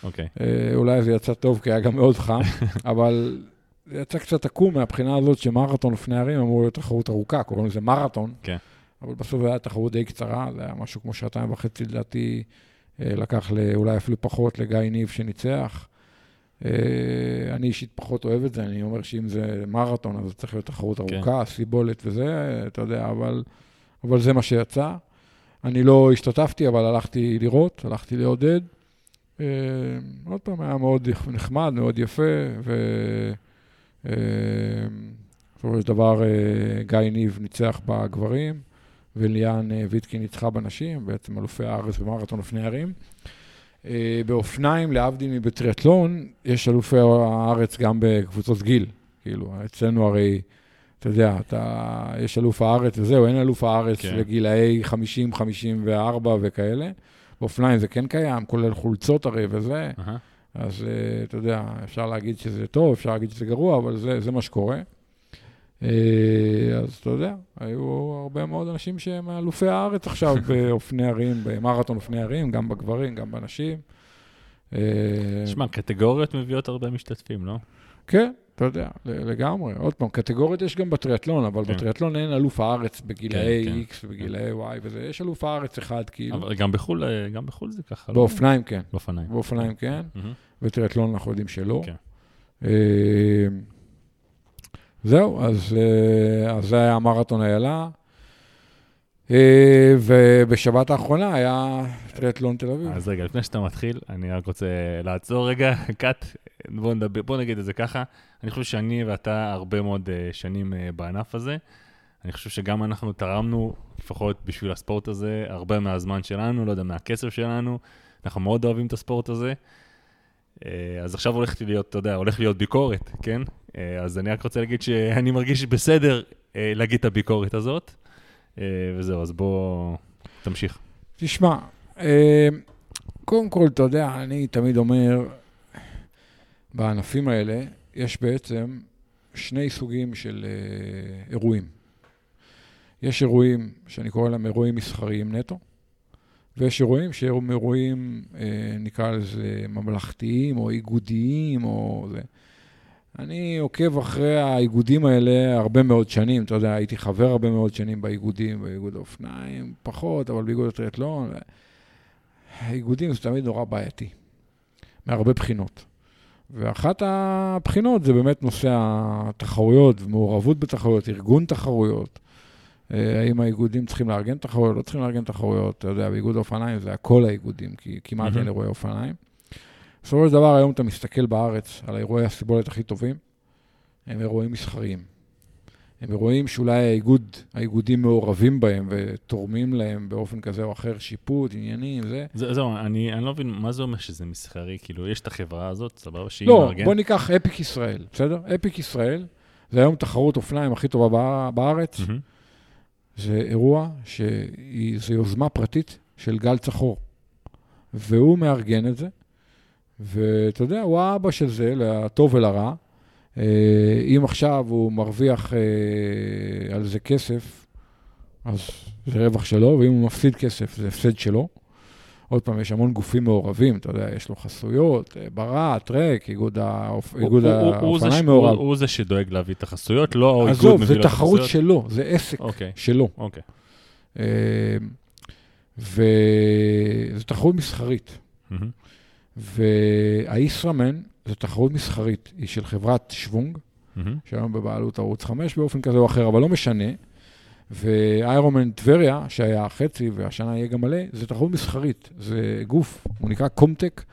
אוקיי. אה, אולי זה יצא טוב, כי היה גם מאוד חם, אבל זה יצא קצת עקום מהבחינה הזאת שמרתון לפני ערים אמור להיות תחרות ארוכה, קוראים לזה מרתון. כן. אבל בסוף הייתה תחרות די קצרה, זה היה משהו כמו שעתיים וחצי לדעתי, אה, לקח אולי אפילו פחות לגיא ניב שניצח. אני אישית פחות אוהב את זה, אני אומר שאם זה מרתון, אז זה צריך להיות תחרות כן. ארוכה, סיבולת וזה, אתה יודע, אבל, אבל זה מה שיצא. אני לא השתתפתי, אבל הלכתי לראות, הלכתי לעודד. אה, עוד פעם, היה מאוד נחמד, מאוד יפה, ו... אה, בסופו של דבר אה, גיא ניב ניצח בגברים, וליאן ויטקין ניצחה בנשים, בעצם אלופי הארץ במרתון אופני הרים. אה, באופניים, להבדיל מבטריאטלון, יש אלופי הארץ גם בקבוצות גיל. כאילו, אצלנו הרי, אתה יודע, אתה, יש אלוף הארץ וזהו, אין אלוף הארץ כן. לגילאי 50, 54 וכאלה. באופניים זה כן קיים, כולל חולצות הרי וזה. אהה. אז אה, אתה יודע, אפשר להגיד שזה טוב, אפשר להגיד שזה גרוע, אבל זה, זה מה שקורה. אה, אז אתה יודע, היו הרבה מאוד אנשים שהם אלופי הארץ עכשיו באופני הרים, במרתון אופני הרים, גם בגברים, גם בנשים. אה, שמע, קטגוריות מביאות הרבה משתתפים, לא? כן, אתה יודע, לגמרי. עוד פעם, קטגוריות יש גם בטריאטלון, אבל כן. בטריאטלון אין אלוף הארץ בגילאי כן, כן. X ובגילאי Y וזה. יש אלוף הארץ אחד, כאילו. אבל גם בחו"ל, אה, גם בחו"ל זה ככה, לא? באופניים כן. באופניים. באופניים כן. מהמם. בטריאטלון אנחנו יודעים שלא. כן. אה, זהו, אז, אה, אז זה היה מרתון איילה. אה, ובשבת האחרונה היה טריאטלון תל אביב. אז רגע, לפני שאתה מתחיל, אני רק רוצה לעצור רגע, קאט, בוא, נדבר, בוא נגיד את זה ככה. אני חושב שאני ואתה הרבה מאוד uh, שנים בענף הזה. אני חושב שגם אנחנו תרמנו, לפחות בשביל הספורט הזה, הרבה מהזמן שלנו, לא יודע, מהכסף שלנו. אנחנו מאוד אוהבים את הספורט הזה. Uh, אז עכשיו הולכת להיות, אתה יודע, הולך להיות ביקורת, כן? Uh, אז אני רק רוצה להגיד שאני מרגיש בסדר uh, להגיד את הביקורת הזאת. וזהו, אז בוא, תמשיך. תשמע, אה, קודם כל, אתה יודע, אני תמיד אומר, בענפים האלה יש בעצם שני סוגים של אה, אירועים. יש אירועים שאני קורא להם אירועים מסחריים נטו, ויש אירועים שהם אירועים, אה, נקרא לזה ממלכתיים או איגודיים או זה. אני עוקב אחרי האיגודים האלה הרבה מאוד שנים, אתה יודע, הייתי חבר הרבה מאוד שנים באיגודים, באיגוד האופניים, פחות, אבל באיגוד הטריאטלון. האיגודים זה תמיד נורא בעייתי, מהרבה בחינות. ואחת הבחינות זה באמת נושא התחרויות ומעורבות בתחרויות, ארגון תחרויות. אה, האם האיגודים צריכים לארגן תחרויות, לא צריכים לארגן תחרויות, אתה יודע, באיגוד האופניים זה הכל האיגודים, כי כמעט. אין אירועי אופניים. בסופו של דבר, היום אתה מסתכל בארץ על האירועי הסיבולת הכי טובים, הם אירועים מסחריים. הם אירועים שאולי האיגוד, האיגודים מעורבים בהם ותורמים להם באופן כזה או אחר, שיפוט, עניינים, זה. זה, זהו, אני, אני לא מבין, מה זה אומר שזה מסחרי? כאילו, יש את החברה הזאת, סבבה, שהיא לא, מארגנת? בוא ניקח אפיק ישראל, בסדר? אפיק ישראל, זה היום תחרות אופניים הכי טובה בא- בארץ. מהמם. זה אירוע שזו יוזמה פרטית של גל צחור. והוא מארגן את זה, ואתה יודע, הוא האבא של זה, לטוב ולרע. אה, אם עכשיו הוא מרוויח אה, על זה כסף, אז זה רווח שלו, ואם הוא מפסיד כסף, זה הפסד שלו. עוד פעם, יש המון גופים מעורבים, אתה יודע, יש לו חסויות, אה, ברט, טרק, איגוד האופניים מעורב. הוא זה שדואג להביא את החסויות, לא איגוד מביא לו את החסויות? עזוב, זה תחרות שלו, זה עסק אוקיי. שלו. אוקיי. וזו תחרות מסחרית. והישראמן זו תחרות מסחרית, היא של חברת שוונג, שהיום בבעלות ערוץ 5 באופן כזה או אחר, אבל לא משנה. ואיירומן טבריה, שהיה חצי והשנה יהיה גם מלא, זה תחרות מסחרית, זה גוף, הוא נקרא קומטק,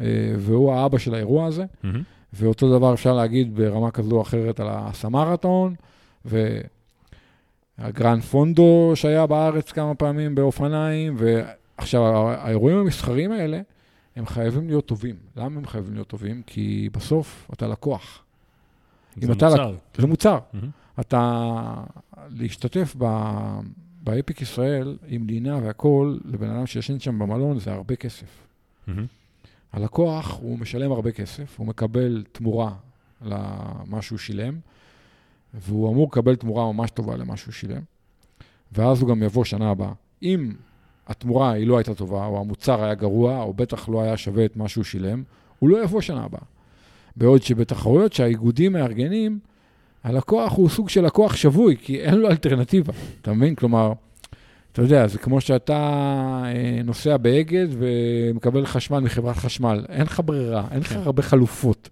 אה, והוא האבא של האירוע הזה. Mm-hmm. ואותו דבר אפשר להגיד ברמה כזו או אחרת על הסמרתון, והגרנד פונדו שהיה בארץ כמה פעמים באופניים, ועכשיו, האירועים המסחריים האלה, הם חייבים להיות טובים. למה הם חייבים להיות טובים? כי בסוף אתה לקוח. זה מוצר. לק... זה מוצר. Mm-hmm. אתה, להשתתף ב... באפיק ישראל עם לינה והכול, לבן אדם שישן שם במלון, זה הרבה כסף. Mm-hmm. הלקוח, הוא משלם הרבה כסף, הוא מקבל תמורה למה שהוא שילם, והוא אמור לקבל תמורה ממש טובה למה שהוא שילם, ואז הוא גם יבוא שנה הבאה. אם התמורה היא לא הייתה טובה, או המוצר היה גרוע, או בטח לא היה שווה את מה שהוא שילם, הוא לא יבוא שנה הבאה. בעוד שבתחרויות שהאיגודים מארגנים, הלקוח הוא סוג של לקוח שבוי, כי אין לו אלטרנטיבה, אתה מבין? כלומר, אתה יודע, זה כמו שאתה אה, נוסע באגד ומקבל חשמל מחברת חשמל. אין לך ברירה, אין לך כן. הרבה חלופות.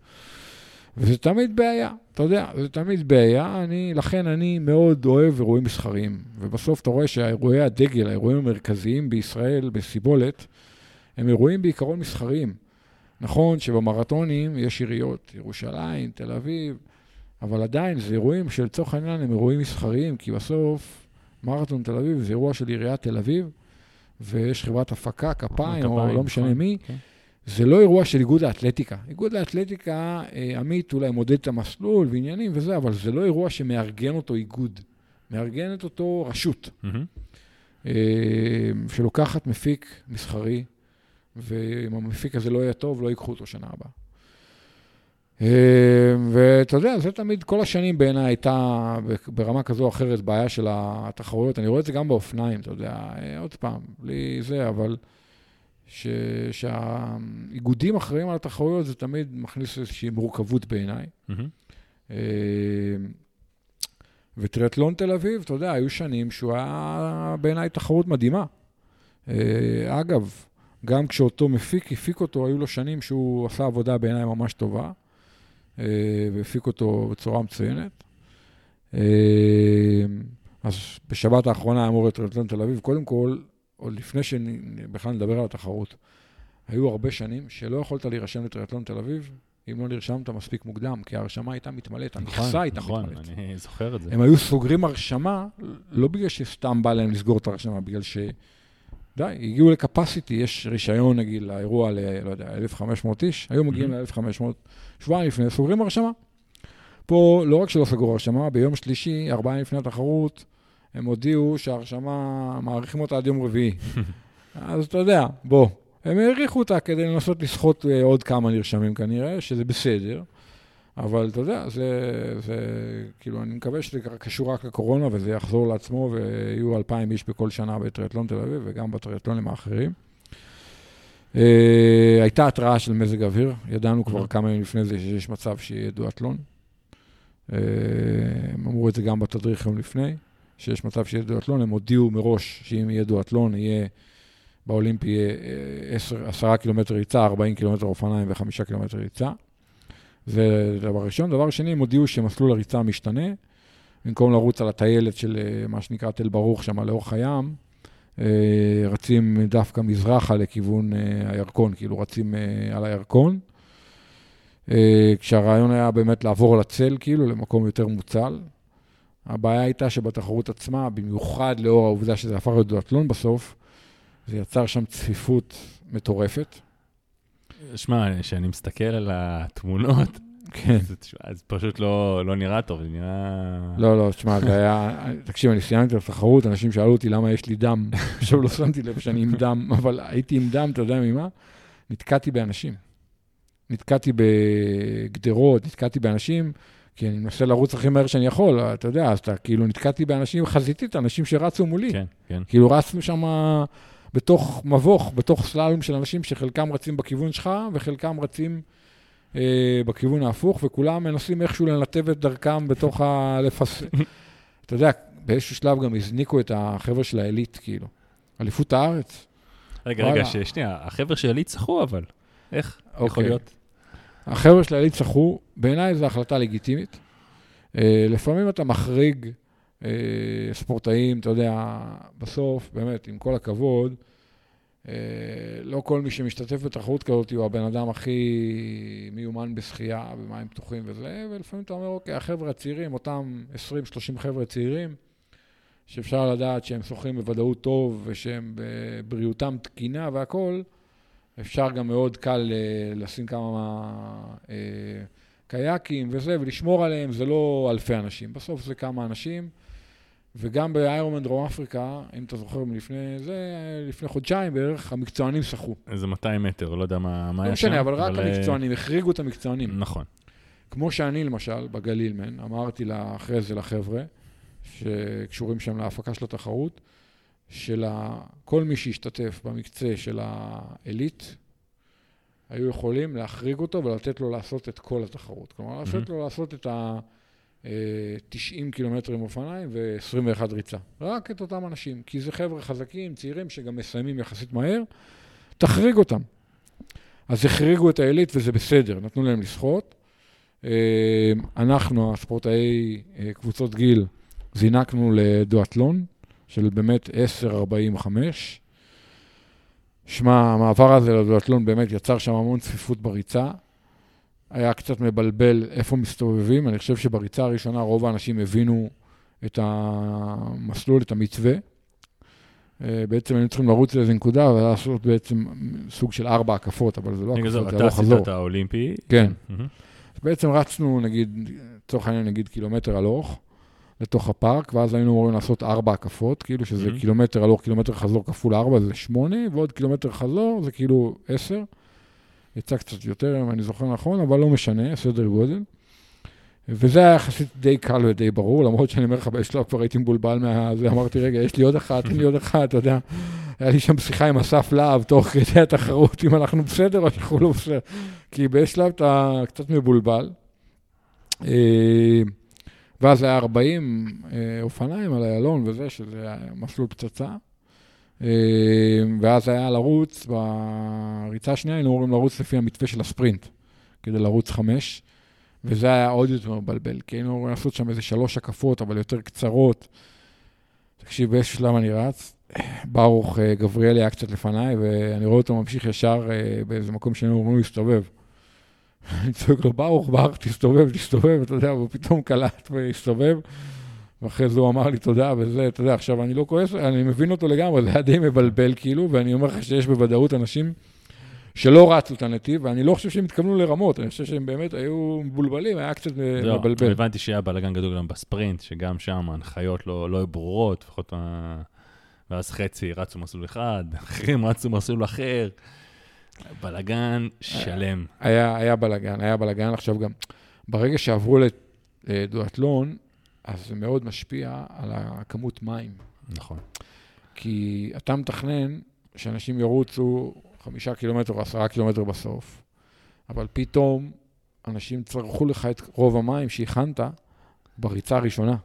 וזה תמיד בעיה, אתה יודע, זה תמיד בעיה, אני, לכן אני מאוד אוהב אירועים מסחריים. ובסוף אתה רואה שהאירועי הדגל, האירועים המרכזיים בישראל, בסיבולת, הם אירועים בעיקרון מסחריים. נכון שבמרתונים יש עיריות, ירושלים, תל אביב, אבל עדיין זה אירועים שלצורך העניין הם אירועים מסחריים, כי בסוף מרתון תל אביב זה אירוע של עיריית תל אביב, ויש חברת הפקה, כפיים, או לא משנה נכון, מי. כן. זה לא אירוע של איגוד האתלטיקה. איגוד האתלטיקה, אה, עמית אולי מודד את המסלול ועניינים וזה, אבל זה לא אירוע שמארגן אותו איגוד. מארגנת אותו רשות, mm-hmm. שלוקחת מפיק מסחרי, ואם המפיק הזה לא יהיה טוב, לא ייקחו אותו שנה הבאה. אה, ואתה יודע, זה תמיד, כל השנים בעיניי הייתה ברמה כזו או אחרת בעיה של התחרויות. אני רואה את זה גם באופניים, אתה יודע, עוד פעם, בלי זה, אבל... ש... שהאיגודים אחראים על התחרויות, זה תמיד מכניס איזושהי מורכבות בעיניי. Mm-hmm. וטריאטלון תל אביב, אתה יודע, היו שנים שהוא היה בעיניי תחרות מדהימה. אה, אגב, גם כשאותו מפיק הפיק אותו, היו לו שנים שהוא עשה עבודה בעיניי ממש טובה, והפיק אותו בצורה מצוינת. אז בשבת האחרונה היה אמור להיות טריאטלון תל אביב. קודם כל, עוד לפני שבכלל נדבר על התחרות, היו הרבה שנים שלא יכולת להירשם לטריאטלון תל אביב, אם לא נרשמת מספיק מוקדם, כי ההרשמה הייתה מתמלאת, נכון, המכסה הייתה נכון, מתמלאת. נכון, אני זוכר את זה. הם היו סוגרים הרשמה, לא בגלל שסתם בא להם לסגור את ההרשמה, בגלל ש... די, הגיעו לקפסיטי, יש רישיון, נגיד, לאירוע ל... לא יודע, 1,500 איש, היו מגיעים ל-1,500, שבועיים לפני, סוגרים הרשמה. פה לא רק שלא סגרו הרשמה, ביום שלישי, ארבעה לפני התחרות, הם הודיעו שההרשמה, מאריכים אותה עד יום רביעי. אז אתה יודע, בוא, הם האריכו אותה כדי לנסות לסחוט אה, עוד כמה נרשמים כנראה, שזה בסדר. אבל אתה יודע, זה, זה כאילו, אני מקווה שזה קשור רק לקורונה וזה יחזור לעצמו ויהיו אלפיים איש בכל שנה בטריאטלון תל אביב וגם בטריאטלונים האחרים. Uh, הייתה התראה של מזג אוויר, ידענו כבר כמה ימים לפני זה שיש מצב שיהיה דואטלון. Uh, הם אמרו את זה גם בתדריך יום לפני. שיש מצב שיהיה דואטלון, הם הודיעו מראש שאם יהיה דואטלון, יהיה באולימפי יהיה 10, 10 קילומטר ריצה, 40 קילומטר אופניים ו-5 קילומטר ריצה. זה דבר ראשון. דבר שני, הם הודיעו שמסלול הריצה משתנה. במקום לרוץ על הטיילת של אה, מה שנקרא תל ברוך שם לאורך הים, אה, רצים דווקא מזרחה לכיוון אה, הירקון, כאילו רצים על הירקון. כשהרעיון היה באמת לעבור על הצל, כאילו, למקום יותר מוצל. הבעיה הייתה שבתחרות עצמה, במיוחד לאור העובדה שזה הפך להיות דואטלון בסוף, זה יצר שם צפיפות מטורפת. שמע, כשאני מסתכל על התמונות, כן. זה, זה פשוט לא, לא נראה טוב, זה נראה... לא, לא, תשמע, זה היה... תקשיב, אני סיימתי את התחרות, אנשים שאלו אותי למה יש לי דם. עכשיו לא שמתי לב שאני עם דם, אבל הייתי עם דם, אתה יודע ממה? נתקעתי באנשים. נתקעתי בגדרות, נתקעתי באנשים, כי אני מנסה לרוץ הכי מהר שאני יכול, אתה יודע, אז אתה כאילו נתקעתי באנשים חזיתית, אנשים שרצו מולי. כן, כן. כאילו רצנו שם בתוך מבוך, בתוך סללום של אנשים שחלקם רצים בכיוון שלך, וחלקם רצים אה, בכיוון ההפוך, וכולם מנסים איכשהו לנתב את דרכם בתוך ה... לפס... אתה יודע, באיזשהו שלב גם הזניקו את החבר'ה של העילית, כאילו. אליפות הארץ. רגע. רגע, ש- שנייה, החבר'ה של עלי צחו אבל. איך? יכול אוקיי. להיות? החבר'ה של העילית זכו, בעיניי זו החלטה לגיטימית. אה, לפעמים אתה מחריג ספורטאים, אתה יודע, בסוף, באמת, עם כל הכבוד, אה, לא כל מי שמשתתף בתחרות כזאת הוא הבן אדם הכי מיומן בשחייה, במים פתוחים וזה, ולפעמים אתה אומר, אוקיי, החבר'ה הצעירים, אותם 20-30 חבר'ה צעירים, שאפשר לדעת שהם שוחים בוודאות טוב ושהם בבריאותם תקינה והכול, אפשר גם מאוד קל אה, לשים כמה אה, קייקים וזה, ולשמור עליהם, זה לא אלפי אנשים. בסוף זה כמה אנשים. וגם באיירומן דרום אפריקה, אם אתה זוכר מלפני זה, לפני חודשיים בערך, המקצוענים שחו. איזה 200 מטר, לא יודע מה מה לא היה שם. משנה, אבל רק אה, המקצוענים, החריגו את המקצוענים. נכון. כמו שאני למשל, בגליל מן, אמרתי לה, אחרי זה לחבר'ה, שקשורים שם להפקה של התחרות, שכל מי שהשתתף במקצה של העילית, היו יכולים להחריג אותו ולתת לו לעשות את כל התחרות. כלומר, לתת לו לעשות את ה... אה, 90 קילומטר עם אופניים ו-21 ריצה. רק את אותם אנשים, כי זה חבר'ה חזקים, צעירים, שגם מסיימים יחסית מהר, תחריג אותם. אז החריגו את העילית וזה בסדר, נתנו להם לשחות. אה, אנחנו, הספורטאי אה, קבוצות גיל, זינקנו לדואטלון של באמת 10.45. שמע, המעבר הזה לדואטלון באמת יצר שם המון צפיפות בריצה. היה קצת מבלבל איפה מסתובבים. אני חושב שבריצה הראשונה רוב האנשים הבינו את המסלול, את המתווה. אה, בעצם היינו צריכים לרוץ לאיזה נקודה ולעשות בעצם סוג של ארבע הקפות, אבל זה לא הקפות, זה אתה הלוך עשית חזור. את האולימפי. כן. בעצם רצנו, נגיד, לצורך העניין, נגיד קילומטר הלוך לתוך הפארק, ואז היינו אמורים לעשות ארבע הקפות, כאילו שזה. קילומטר הלוך, קילומטר חזור כפול ארבע זה שמונה, ועוד קילומטר חזור זה כאילו עשר. יצא קצת יותר, אם אני זוכר נכון, אבל לא משנה, סדר גודל. וזה היה יחסית די קל ודי ברור, למרות שאני אומר לך, בשלב כבר הייתי מבולבל מהזה, אמרתי, רגע, יש לי עוד אחת, תן לי עוד אחת, אתה יודע. היה לי שם שיחה עם אסף להב, תוך כדי התחרות, אם אנחנו בסדר או שאנחנו לא בסדר. כי באיזשהו שלב אתה קצת מבולבל. אה, ואז היה 40 אה, אופניים על איילון וזה, שזה מסלול פצצה. אה, ואז היה לרוץ, בריצה השנייה היינו אמורים לרוץ לפי המתווה של הספרינט, כדי לרוץ חמש, וזה היה עוד יותר מבלבל, כי היינו אמורים לעשות שם איזה שלוש הקפות, אבל יותר קצרות. תקשיב, באיזשהו שלב אני רץ, ברוך אה, גבריאלי היה קצת לפניי, ואני רואה אותו ממשיך ישר אה, באיזה מקום שהיינו אמורים להסתובב. אני צועק לו, ברוך, ברוך, תסתובב, תסתובב, אתה יודע, והוא פתאום קלט והסתובב. ואחרי זה הוא אמר לי תודה, וזה, אתה יודע, עכשיו אני לא כועס, אני מבין אותו לגמרי, זה היה די מבלבל כאילו, ואני אומר לך שיש בוודאות אנשים שלא רצו את הנתיב, ואני לא חושב שהם התכוונו לרמות, אני חושב שהם באמת היו מבולבלים, היה קצת זהו, מבלבל. הבנתי שהיה בלאגן גדול גם בספרינט, שגם שם ההנחיות לא לא היו ברורות, לפחות... ואז חצי רצו מסלול אחד, אחרים רצו מסלול אחר. בלאגן שלם. היה, היה בלאגן, היה בלאגן. עכשיו גם, ברגע שעברו לדואטלון, אז זה מאוד משפיע על הכמות מים. נכון. כי אתה מתכנן שאנשים ירוצו חמישה קילומטר או עשרה קילומטר בסוף, אבל פתאום אנשים צרכו לך את רוב המים שהכנת בריצה הראשונה.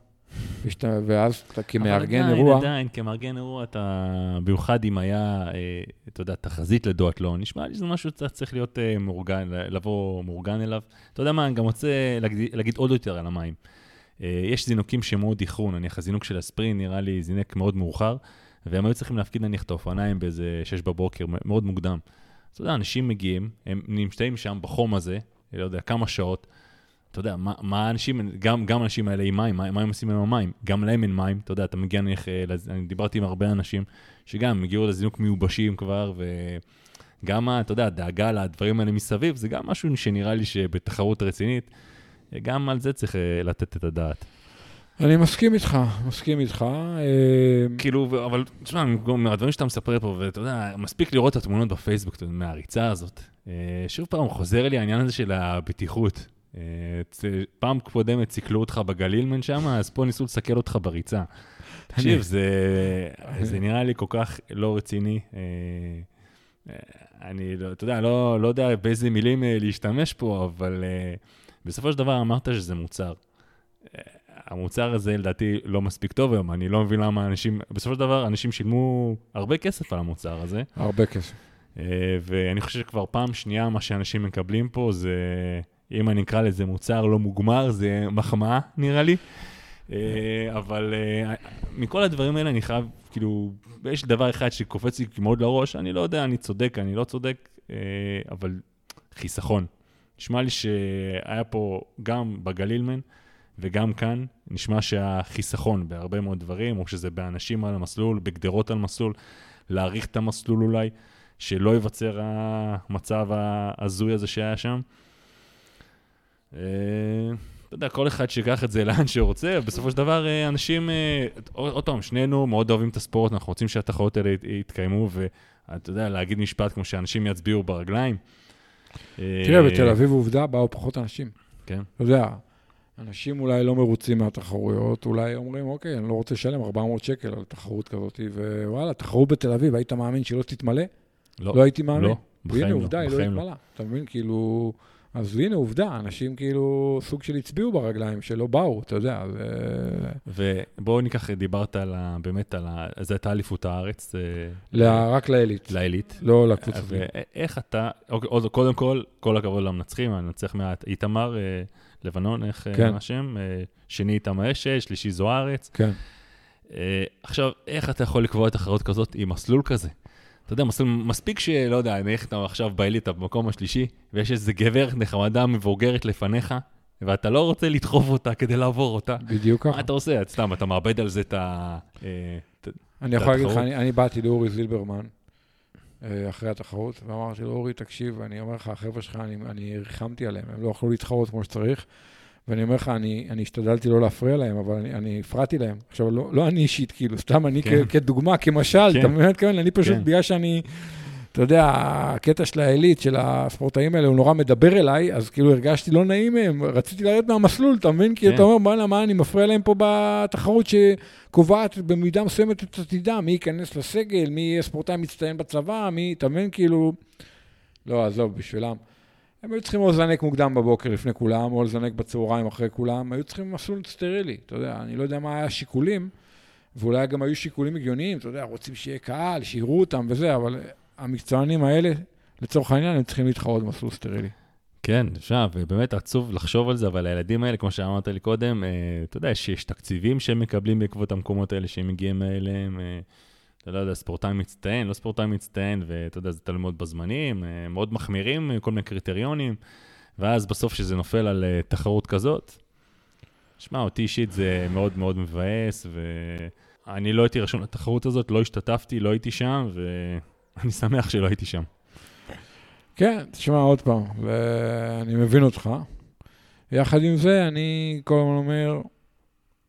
ושאתה- ואז אתה כמארגן אבל אירוע, עדיין, עדיין, כמארגן אירוע, אתה, במיוחד אם היה, אה, אתה יודע, תחזית לדואטלון, נשמע לי שזה משהו שאתה צריך להיות אה, מאורגן, לבוא מאורגן אליו. אתה יודע מה, אני גם רוצה להגיד, להגיד עוד יותר על המים. אה, יש זינוקים שמאוד איחרו, נניח הזינוק של הספרינט נראה לי זינק מאוד מאוחר, והם היו צריכים להפקיד נניח את האופניים באיזה 6 בבוקר, מאוד מוקדם. אתה יודע, אנשים מגיעים, הם נמצאים שם בחום הזה, לא יודע, כמה שעות, אתה יודע, מה, האנשים, גם, גם האנשים האלה עם מים, מה, מה הם עושים עם המים? גם להם אין מים, אתה יודע, אתה מגיע נניח, אה, אני דיברתי עם הרבה אנשים, שגם הגיעו לזינוק מיובשים כבר, וגם, אתה יודע, הדאגה לדברים האלה מסביב, זה גם משהו שנראה לי שבתחרות רצינית, גם על זה צריך אה, לתת את הדעת. אני מסכים איתך, מסכים איתך. אה, כאילו, אבל תשמע, מהדברים שאתה מספר פה, ואתה יודע, מספיק לראות את התמונות בפייסבוק, מהריצה הזאת. אה, שוב פעם, חוזר לי העניין הזה של הבטיחות. פעם קודמת סיכלו אותך בגלילמן שם, אז פה ניסו לסכל אותך בריצה. תקשיב, זה, זה נראה לי כל כך לא רציני. אני, לא- אתה יודע, לא, לא יודע באיזה מילים להשתמש פה, אבל בסופו של דבר אמרת שזה מוצר. אה, המוצר הזה לדעתי לא מספיק טוב היום, אני לא מבין למה אנשים, בסופו של דבר אנשים שילמו הרבה כסף על המוצר הזה, הרבה כסף. אה, ואני חושב שכבר פעם שנייה מה שאנשים מקבלים פה זה, אם אני אקרא לזה מוצר לא מוגמר, זה מחמאה נראה לי. אה, אבל מכל הדברים האלה אני חייב, כאילו, יש דבר אחד שקופץ לי מאוד לראש, אני לא יודע, אני צודק, אני לא צודק, אבל חיסכון. נשמע לי שהיה פה גם בגלילמן וגם כאן, נשמע שהחיסכון בהרבה מאוד דברים, או שזה באנשים על המסלול, בגדרות על מסלול, להאריך את המסלול אולי, שלא ייווצר המצב ההזוי הזה שהיה שם. אה, אתה יודע, כל אחד שיקח את זה לאן שרוצה, בסופו של דבר אה, אנשים, אה, עוד פעם, שנינו מאוד אוהבים את הספורט, אנחנו רוצים שהתחרות האלה ית- יתקיימו, ואתה יודע, להגיד משפט כמו שאנשים יצביעו ברגליים. תראה, בתל אביב עובדה, באו פחות אנשים. כן. אתה יודע, אנשים אולי לא מרוצים מהתחרויות, אולי אומרים, אוקיי, אני לא רוצה לשלם 400 שקל על תחרות כזאת, ווואלה, תחרות בתל אביב, היית מאמין שהיא לא תתמלא? לא הייתי מאמין. לא, בחיים והנה, לא, עובדה, היא לא לא. התמלאה. אתה מבין? כאילו... אז הנה, עובדה, אנשים כאילו סוג של הצביעו ברגליים, שלא באו, אתה יודע, זה... ובואו ניקח, דיברת על ה, באמת על ה... זו הייתה אליפות הארץ. אה, לה- רק לעילית, לעילית. לא לקבוצה. ואיך אתה, אוקיי, קודם כל, כל הכבוד למנצחים, המנצח מעט, איתמר, אה, לבנון, איך אה, כן. השם? אה, שני איתמר אשל, שלישי זוארץ. כן. אה, עכשיו, איך אתה יכול לקבוע תחרות כזאת עם מסלול כזה? אתה יודע, מספיק שלא יודע, אתה עכשיו אתה במקום השלישי, ויש איזה גבר נחמדה מבוגרת לפניך, ואתה לא רוצה לדחוף אותה כדי לעבור אותה. בדיוק ככה. מה אתה עושה? סתם, אתה מאבד על זה את ה... אה, את- אני יכול להגיד לך. אני, אני באתי לאורי זילברמן אה, אחרי התחרות, ואמרתי לו, אורי, תקשיב, אני אומר לך, החבר'ה שלך, אני, אני ריחמתי עליהם, הם לא יכלו להתחרות כמו שצריך, ואני אומר לך, אני, אני השתדלתי לא להפריע להם, אבל אני, אני הפרעתי להם. עכשיו, לא, לא אני אישית, כאילו, סתם אני כן. כ, כדוגמה, כמשל, כן. אתה מבין מה אני מתכוון? אני פשוט, כן. בגלל שאני... אתה יודע, הקטע של העילית, של הספורטאים האלה, הוא נורא מדבר אליי, אז כאילו הרגשתי לא נעים מהם, רציתי לרדת מהמסלול, אתה מבין? כי כן. אתה אומר, בוא'נה, מה, אני מפריע להם פה בתחרות שקובעת במידה מסוימת את עתידם, מי ייכנס לסגל, מי יהיה ספורטאי מצטיין בצבא, מי, אתה מבין? כאילו... לא, עזוב, בשבילם. הם היו צריכים או לזנק מוקדם בבוקר לפני כולם, או לזנק בצהריים אחרי כולם, היו צריכים מסלול סטרילי, אתה יודע, אני לא יודע מה היה השיקולים, ואולי גם היו שיקולים הגיוניים, אתה יודע, רוצים שיהיה קהל, שיראו אותם וזה, אבל המקצוענים האלה, לצורך העניין, הם צריכים להתחרות במסלול סטרילי. כן, עכשיו, ובאמת עצוב לחשוב על זה, אבל הילדים האלה, כמו שאמרת לי קודם, אה, אתה יודע, שיש תקציבים שהם מקבלים בעקבות המקומות האלה שהם מגיעים אליהם. אה, אתה לא יודע, ספורטאי מצטיין, לא ספורטאי מצטיין, ואתה יודע, זה תלוי מאוד בזמנים, אה, מאוד מחמירים, אה, כל מיני קריטריונים, ואז בסוף שזה נופל על אה, תחרות כזאת, שמע, אותי אישית זה מאוד מאוד מבאס, ואני לא הייתי רשום לתחרות הזאת, לא השתתפתי, לא הייתי שם, ואני שמח שלא הייתי שם. כן, תשמע עוד פעם, ואני מבין אותך. יחד עם זה, אני כל הזמן אומר,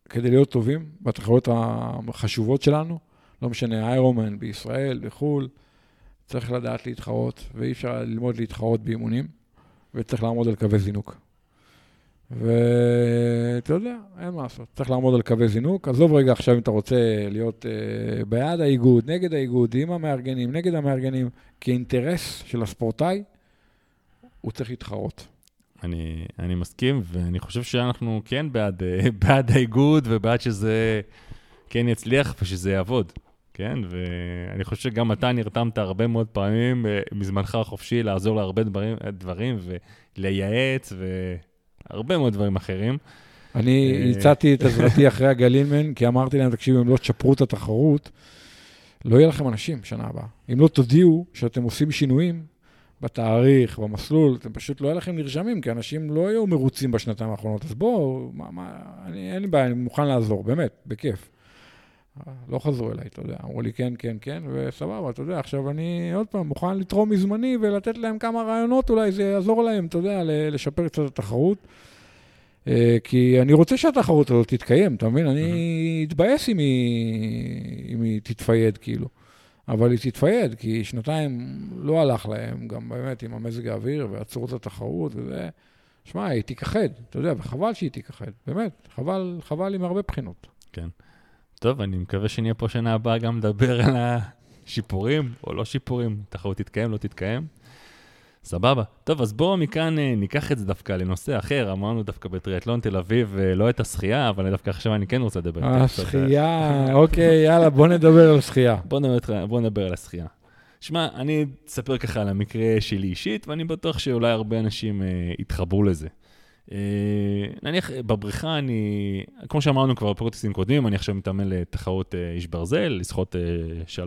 כדי להיות טובים בתחרויות החשובות שלנו, לא משנה, איירומן בישראל, בחו"ל, צריך לדעת להתחרות, ואי אפשר ללמוד להתחרות באימונים, וצריך לעמוד על קווי זינוק. ואתה יודע, אין מה לעשות, צריך לעמוד על קווי זינוק. עזוב רגע עכשיו אם אתה רוצה להיות uh, בעד האיגוד, נגד האיגוד, עם המארגנים, נגד המארגנים, כאינטרס של הספורטאי, הוא צריך להתחרות. אני, אני מסכים, ואני חושב שאנחנו כן בעד, אה, בעד האיגוד ובעד שזה כן יצליח ושזה יעבוד, כן? ואני חושב שגם אתה נרתמת הרבה מאוד פעמים אה, מזמנך החופשי לעזור להרבה דברים, דברים ולייעץ והרבה מאוד דברים אחרים. אני אה. הצעתי את עזרתי אחרי הגלילמן, כי אמרתי להם, תקשיבו, אם לא תשפרו את התחרות, לא יהיה לכם אנשים שנה הבאה. אם לא תודיעו שאתם עושים שינויים בתאריך, במסלול, אתם פשוט לא יהיה לכם נרשמים, כי אנשים לא היו מרוצים בשנתיים האחרונות. אז בואו, מה, מה, אני, אין לי בעיה, אני מוכן לעזור, באמת, בכיף. לא חזרו אליי, אתה יודע, אמרו לי כן, כן, כן, וסבבה, אתה יודע, עכשיו אני עוד פעם מוכן לתרום מזמני ולתת להם כמה רעיונות, אולי זה יעזור להם, אתה יודע, לשפר קצת את התחרות. אה, כי אני רוצה שהתחרות הזאת תתקיים, אתה מבין? אני אתבאס אם היא, אם היא תתפייד, כאילו. אבל היא תתפייד, כי שנתיים לא הלך להם, גם באמת עם המזג האוויר ועצרו את התחרות וזה. שמע, היא תיכחד, אתה יודע, וחבל שהיא תיכחד, באמת, חבל, חבל עם הרבה בחינות. כן. טוב, אני מקווה שנהיה פה שנה הבאה גם לדבר על השיפורים או לא שיפורים, תחרות תתקיים, לא תתקיים. סבבה. טוב, אז בואו מכאן אה, ניקח את זה דווקא לנושא אחר. אמרנו דווקא בטריאטלון תל אביב, אה, לא את השחייה, אבל דווקא עכשיו אני כן רוצה לדבר. השחייה, אוקיי, יאללה, בוא נדבר על שחייה. בוא נדבר, בוא נדבר על השחייה. שמע, אני אספר ככה על המקרה שלי אישית, ואני בטוח שאולי הרבה אנשים אה, יתחברו לזה. אה, נניח בבריכה אני, כמו שאמרנו כבר בפרוטסטים קודמים, אני עכשיו מתאמן לתחרות אה, איש ברזל, לשחות אה,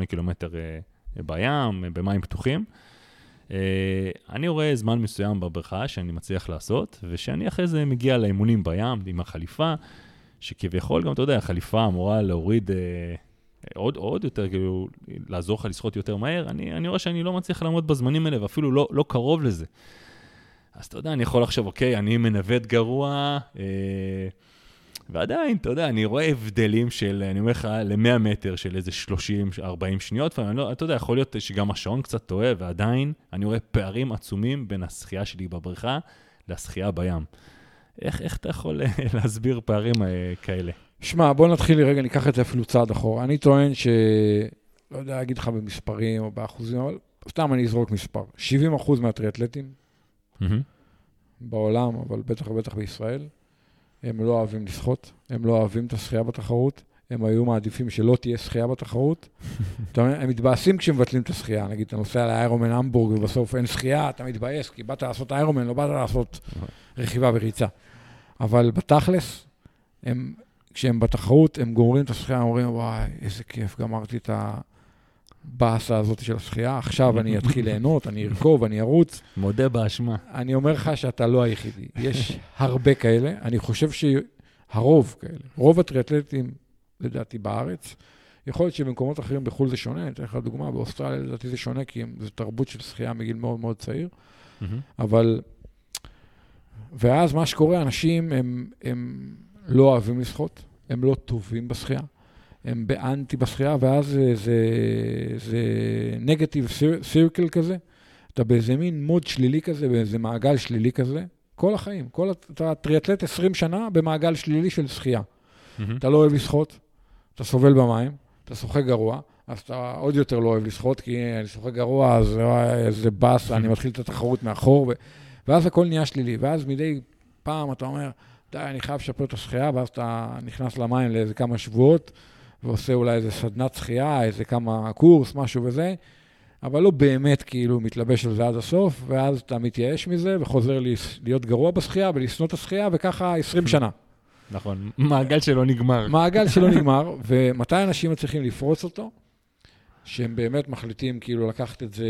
3.8 קילומטר אה, בים, אה, במים פתוחים. אה, אני רואה זמן מסוים בבריכה שאני מצליח לעשות, ושאני אחרי זה מגיע לאימונים בים עם החליפה, שכביכול גם, אתה יודע, החליפה אמורה להוריד אה, עוד, עוד יותר, כאילו, לעזור לך לשחות יותר מהר, אני, אני רואה שאני לא מצליח לעמוד בזמנים האלה, ואפילו לא, לא קרוב לזה. אז אתה יודע, אני יכול לחשוב, אוקיי, אני מנווט גרוע, אה, ועדיין, אתה יודע, אני רואה הבדלים של, אני אומר לך, ל-100 מטר של איזה 30-40 שניות, ואני לא, אתה יודע, יכול להיות שגם השעון קצת טועה, ועדיין אני רואה פערים עצומים בין השחייה שלי בבריכה לשחייה בים. איך, איך אתה יכול להסביר פערים אה, כאלה? שמע, בוא נתחיל רגע, ניקח את זה אפילו צעד אחורה. אני טוען ש... לא יודע להגיד לך במספרים או באחוזים, אבל סתם אני אזרוק מספר. 70 אחוז מהטריאטלטים mm-hmm. בעולם, אבל בטח ובטח בישראל, הם לא אוהבים לשחות, הם לא אוהבים את השחייה בתחרות, הם היו מעדיפים שלא תהיה שחייה בתחרות. הם מתבאסים כשמבטלים את השחייה. נגיד, אתה נוסע לאיירומן המבורג ובסוף אין שחייה, אתה מתבאס, כי באת לעשות איירומן, לא באת לעשות רכיבה וריצה. אבל בתכלס, הם, כשהם בתחרות, הם גומרים את השחייה, אומרים, וואי, איזה כיף, גמרתי את ה... באסה הזאת של השחייה, עכשיו אני אתחיל ליהנות, אני ארכוב, אני ארוץ. מודה באשמה. אני אומר לך שאתה לא היחידי, יש הרבה כאלה. אני חושב שהרוב כאלה, רוב הטריאטלטים, לדעתי, בארץ, יכול להיות שבמקומות אחרים בחו"ל זה שונה, אני אתן לך דוגמה, באוסטרליה לדעתי זה שונה, כי זו תרבות של שחייה מגיל מאוד מאוד צעיר, אבל... ואז מה שקורה, אנשים הם, הם לא אוהבים לשחות, הם לא טובים בשחייה. הם באנטי בשחייה, ואז זה, זה, זה נגטיב סירקל כזה. אתה באיזה מין מוד שלילי כזה, באיזה מעגל שלילי כזה, כל החיים. כל, אתה טריאטלט 20 שנה במעגל שלילי של שחייה. Mm-hmm. אתה לא אוהב לשחות, אתה סובל במים, אתה שוחה גרוע, אז אתה עוד יותר לא אוהב לשחות, כי אני שוחה גרוע, אז איזה באס, אני מתחיל את התחרות מאחור, ו... ואז הכל נהיה שלילי. ואז מדי פעם אתה אומר, די, אני חייב לשפר את השחייה, ואז אתה נכנס למים לאיזה כמה שבועות. ועושה אולי איזה סדנת שחייה, איזה כמה קורס, משהו וזה, אבל לא באמת כאילו מתלבש על זה עד הסוף, ואז אתה מתייאש מזה וחוזר להיות גרוע בשחייה ולשנוא את השחייה, וככה 20 שנה. נכון, מעגל שלא נגמר. מעגל שלא נגמר, ומתי אנשים מצליחים לפרוץ אותו? שהם באמת מחליטים כאילו לקחת את זה,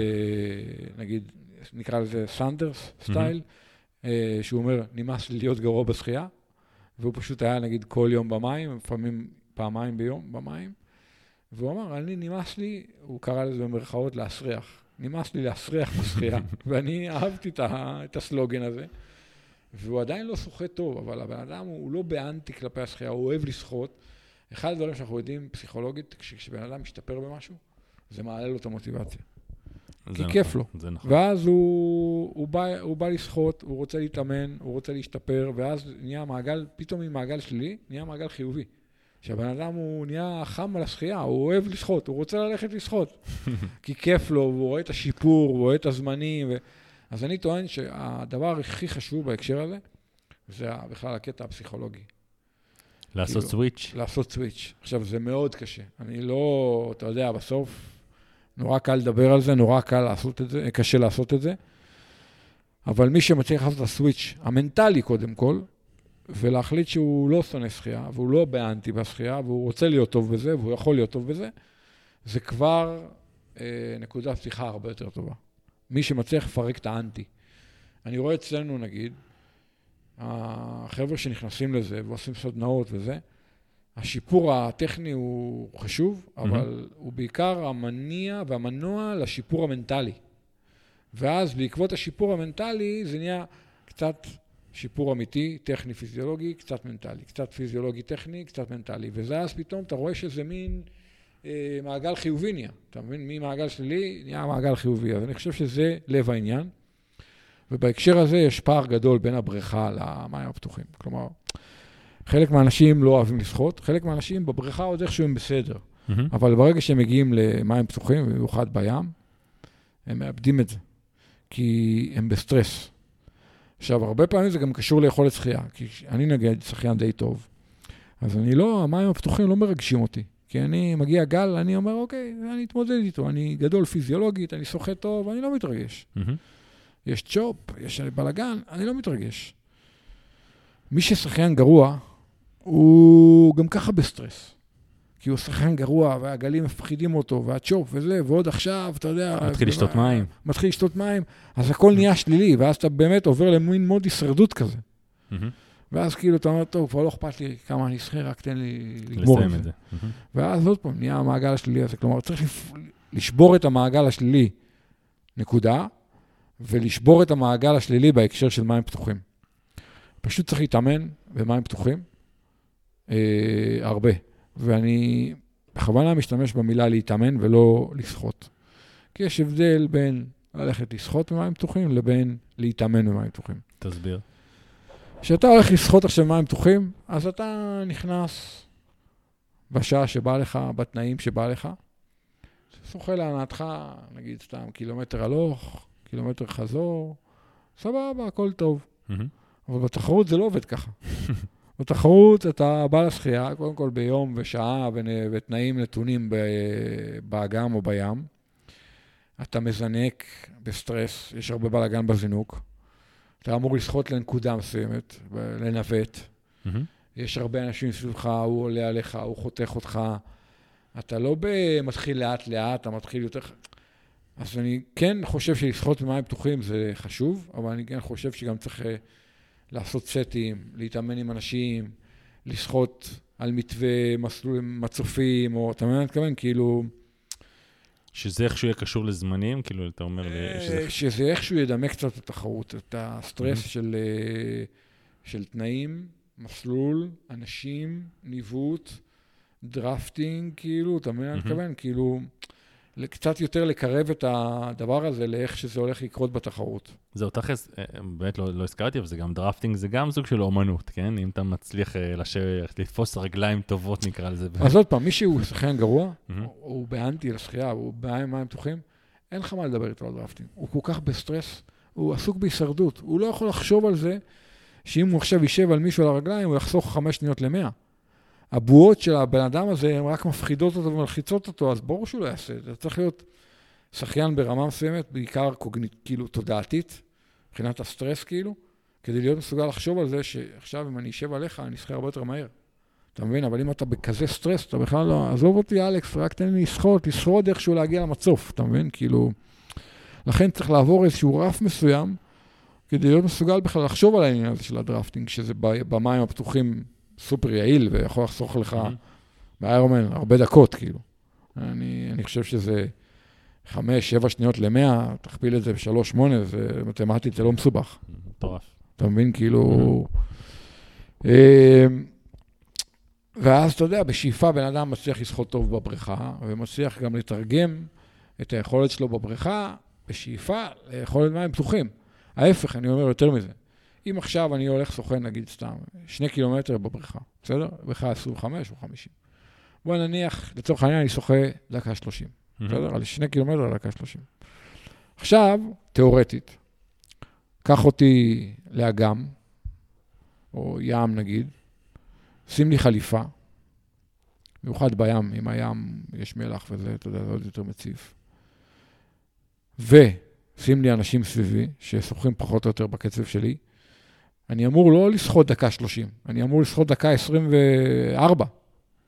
נגיד, נקרא לזה סנדרס style, מהמ. שהוא אומר, נמאס לי להיות גרוע בשחייה, והוא פשוט היה נגיד כל יום במים, לפעמים פעמיים ביום במים, והוא אמר, אני נמאס לי, הוא קרא לזה במרכאות להסריח. נמאס לי להסריח בשחייה, ואני אהבתי את, את הסלוגן הזה. והוא עדיין לא שוחה טוב, אבל הבן אדם הוא לא באנטי כלפי השחייה, הוא אוהב לשחות. אחד הדברים שאנחנו יודעים פסיכולוגית, כשבן אדם משתפר במשהו, זה מעלה לו את המוטיבציה. כי נכון, כיף לו. זה נכון. ואז הוא, הוא, בא, הוא בא לשחות, הוא רוצה להתאמן, הוא רוצה להשתפר, ואז נהיה מעגל, פתאום ממעגל שלילי, נהיה מעגל חיובי. שהבן אדם הוא נהיה חם על השחייה, הוא אוהב לשחות, הוא רוצה ללכת לשחות. כי כיף לו, והוא רואה את השיפור, הוא רואה את הזמנים. ו... אז אני טוען שהדבר הכי חשוב בהקשר הזה, זה בכלל הקטע הפסיכולוגי. לעשות כאילו, סוויץ'. לעשות סוויץ'. עכשיו, זה מאוד קשה. אני לא, אתה יודע, בסוף, נורא קל לדבר על זה, נורא קל לעשות את זה, קשה לעשות את זה. אבל מי שמצליח לעשות את הסוויץ' המנטלי קודם כל, ולהחליט שהוא לא שונא שחייה, והוא לא באנטי בשחייה, והוא רוצה להיות טוב בזה, והוא יכול להיות טוב בזה, זה כבר אה, נקודת פתיחה הרבה יותר טובה. מי שמצליח לפרק את האנטי. אני רואה אצלנו, נגיד, החבר'ה שנכנסים לזה ועושים סדנאות וזה, השיפור הטכני הוא חשוב, אבל mm-hmm. הוא בעיקר המניע והמנוע לשיפור המנטלי. ואז בעקבות השיפור המנטלי זה נהיה קצת שיפור אמיתי, טכני, פיזיולוגי, קצת מנטלי. קצת פיזיולוגי, טכני, קצת מנטלי. וזה אז פתאום אתה רואה שזה מין אה, מעגל חיובי נהיה. אתה מבין? ממעגל שלילי נהיה מעגל חיובי. אז אני חושב שזה לב העניין. ובהקשר הזה יש פער גדול בין הבריכה למים הפתוחים. כלומר, חלק מהאנשים לא אוהבים לשחות, חלק מהאנשים בבריכה עוד איכשהו הם בסדר. Mm-hmm. אבל ברגע שהם מגיעים למים פתוחים, במיוחד בים, הם מאבדים את זה, כי הם בסטרס. עכשיו, הרבה פעמים זה גם קשור ליכולת שחייה, כי אני נגיד שחיין די טוב, אז אני לא, המים הפתוחים לא מרגשים אותי. כי אני מגיע גל, אני אומר, אוקיי, אני אתמודד איתו, אני גדול פיזיולוגית, אני שוחה טוב, אני לא מתרגש. Mm-hmm. יש chop, יש בלאגן, אני לא מתרגש. מי ששחיין גרוע, הוא גם ככה בסטרס. כי הוא שחיין גרוע, והגלים מפחידים אותו, וה chop וזה, ועוד עכשיו, אתה יודע... מתחיל לשתות מים. מתחיל לשתות מים, אז הכל נהיה שלילי, ואז אתה באמת עובר למין mode הישרדות כזה. ואז כאילו אתה אומר, טוב, כבר לא אכפת לי כמה אני אשחה, רק תן לי לגמור את זה. ואז עוד פעם, נהיה המעגל השלילי הזה. כלומר, צריך לשבור את המעגל השלילי, נקודה, ולשבור את המעגל השלילי בהקשר של מים פתוחים. פשוט צריך להתאמן במים פתוחים אה, הרבה. ואני בכוונה משתמש במילה להתאמן ולא לשחות. כי יש הבדל בין ללכת לשחות במים פתוחים לבין להתאמן במים פתוחים. תסביר. כשאתה הולך לשחות עכשיו במים פתוחים, אז אתה נכנס בשעה שבא לך, בתנאים שבא לך, שוחה להנאתך, נגיד סתם קילומטר הלוך, קילומטר חזור, סבבה, הכל טוב. Mm-hmm. אבל בתחרות זה לא עובד ככה. בתחרות אתה בא לשחייה, קודם כל ביום ושעה ותנאים נתונים באגם או בים. אתה מזנק בסטרס, יש הרבה בלאגן בזינוק. אתה אמור לשחות לנקודה מסוימת, לנווט. Mm-hmm. יש הרבה אנשים סביבך, הוא עולה עליך, הוא חותך אותך. אתה לא מתחיל לאט-לאט, אתה מתחיל יותר... אז אני כן חושב שלשחות במים פתוחים זה חשוב, אבל אני כן חושב שגם צריך אה, לעשות סטים, להתאמן עם אנשים, לשחות על מתווה, מסלול מצופים, או אתה מבין מה אני מתכוון? כאילו, שזה איכשהו יהיה קשור לזמנים, כאילו, אתה אומר לי שזה... אה, שזה איכשהו ידמה קצת את התחרות, את הסטרס מהמ. של, אה, של תנאים, מסלול, אנשים, ניווט, drafting, כאילו, אתה מבין מה אני. מתכוון? כאילו, קצת יותר לקרב את הדבר הזה לאיך שזה הולך לקרות בתחרות. זהו, תכלס, אה, באמת לא, לא הזכרתי, אבל זה גם drafting, זה גם סוג של אומנות, כן? אם אתה מצליח אה, לשבת, לתפוס רגליים טובות, נקרא לזה. אז עוד פעם, מי שהוא שחיין גרוע. הוא- באנטי לשחייה, הוא במים מים פתוחים, אין לך מה לדבר איתו על drafting. הוא כל כך בסטרס, הוא עסוק בהישרדות. הוא לא יכול לחשוב על זה שאם הוא עכשיו יישב על מישהו על הרגליים, הוא יחסוך חמש שניות למאה. הבועות של הבן אדם הזה, הן רק מפחידות אותו ומלחיצות אותו, אז ברור שהוא לא יעשה את זה. צריך להיות שחיין ברמה מסוימת, בעיקר קוגניטיבית, כאילו תודעתית, מבחינת הסטרס כאילו, כדי להיות מסוגל לחשוב על זה שעכשיו אם אני אשב עליך, אני אשחה הרבה יותר מהר. אתה מבין? אבל אם אתה בכזה סטרס, אתה בכלל לא... עזוב אותי, אלכס, רק תן לי לשחות, לשרוד איכשהו להגיע למצוף, אתה מבין? כאילו... לכן צריך לעבור איזשהו רף מסוים, כדי להיות מסוגל בכלל לחשוב על העניין הזה של ה drafting, שזה במים הפתוחים סופר יעיל, ויכול לחסוך לך. ב Ironman הרבה דקות, כאילו. אני, אני חושב שזה חמש, שבע שניות למאה, תכפיל את זה בשלוש, שמונה, זה מתמטית, זה לא מסובך. מטורף. אתה מבין? כאילו... אה, ואז, אתה יודע, בשאיפה בן אדם מצליח לשחות טוב בבריכה, ומצליח גם לתרגם את היכולת שלו בבריכה, בשאיפה ליכולת מים פתוחים. ההפך, אני אומר יותר מזה. אם עכשיו אני הולך סוכן, נגיד סתם, שני קילומטר בבריכה, בסדר? בריכה 25 או 50. בוא נניח, לצורך העניין, אני שוחה דקה 30. בסדר? על שני קילומטר לדקה 30. עכשיו, תיאורטית, קח אותי לאגם, או ים נגיד, שים לי חליפה, במיוחד בים, אם הים יש מלח וזה, אתה יודע, זה עוד יותר מציף. ושים לי אנשים סביבי, ששוחים פחות או יותר בקצב שלי. אני אמור לא לשחות דקה 30, אני אמור לשחות דקה 24.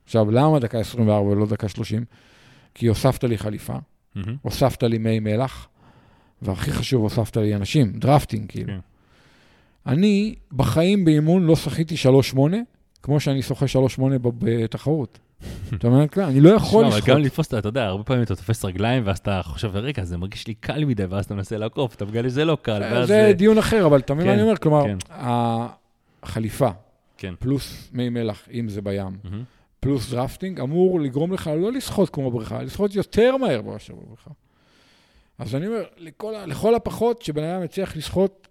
עכשיו, למה דקה 24 ולא דקה 30? כי הוספת לי חליפה, מהמם. הוספת לי מי מלח, והכי חשוב, הוספת לי אנשים, drafting, כאילו. כן. אני בחיים באימון לא שחיתי 3-8, כמו שאני שוחה 3-8 ב- בתחרות. אתה מבין? כן, אני לא יכול אבל לשחות. גם לתפוס, אתה יודע, הרבה פעמים אתה תופס רגליים, ואז אתה חושב, רגע, זה מרגיש לי קל מדי, ואז אתה מנסה לעקוף, אתה מגלה שזה לא קל, ואז... זה אה, דיון אחר, אבל אתה מבין מה כן, אני אומר? כלומר, כן. החליפה. פלוס מי מלח, אם זה בים. פלוס drafting, אמור לגרום לך לא לשחות כמו בבריכה, לשחות יותר מהר מאשר בבריכה. אז אני אומר, לכל הפחות, שבן אדם יצליח לשחות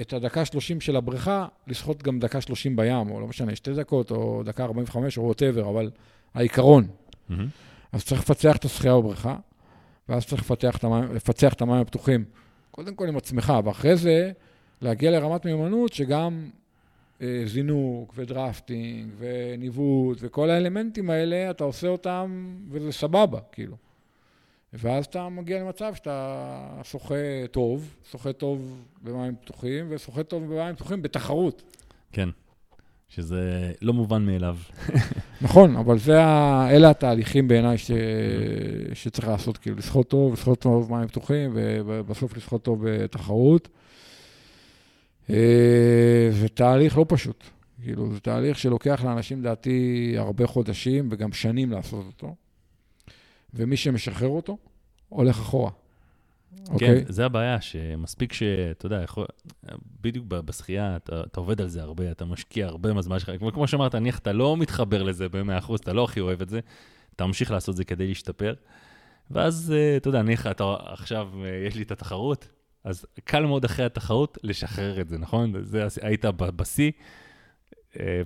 את הדקה 30 של הבריכה, לשחות גם דקה 30 בים, או לא משנה, שתי דקות, או דקה 45, או whatever, אבל העיקרון. מהמם. אז צריך לפצח את השחייה בבריכה, ואז צריך לפתח את המים, לפצח את המים הפתוחים, קודם כל עם עצמך, ואחרי זה להגיע לרמת מיומנות שגם אה, זינוק ודרפטינג וניווט וכל האלמנטים האלה, אתה עושה אותם וזה סבבה, כאילו. ואז אתה מגיע למצב שאתה שוחה טוב, שוחה טוב במים פתוחים ושוחה טוב במים פתוחים בתחרות. כן. שזה לא מובן מאליו. נכון, אבל זה ה... אלה התהליכים בעיניי ש... שצריך לעשות, כאילו, לשחות טוב, לשחות טוב במים פתוחים, ובסוף לשחות טוב בתחרות. אה, זה תהליך לא פשוט. כאילו, זה תהליך שלוקח לאנשים, לדעתי, הרבה חודשים וגם שנים לעשות אותו. ומי שמשחרר אותו, הולך אחורה. אוקיי? כן, זה הבעיה, שמספיק שאתה יודע, יכול, בדיוק בשחייה, אתה, אתה עובד על זה הרבה, אתה משקיע הרבה מהזמן שלך, כמו, כמו שאמרת, נניח אתה לא מתחבר לזה ב-100%, אתה לא הכי אוהב את זה, אתה ממשיך לעשות זה כדי להשתפר, ואז, אה, אתה יודע, נניח אתה עכשיו, אה, יש לי את התחרות, אז קל מאוד אחרי התחרות לשחרר את זה, נכון? זה, היית בשיא,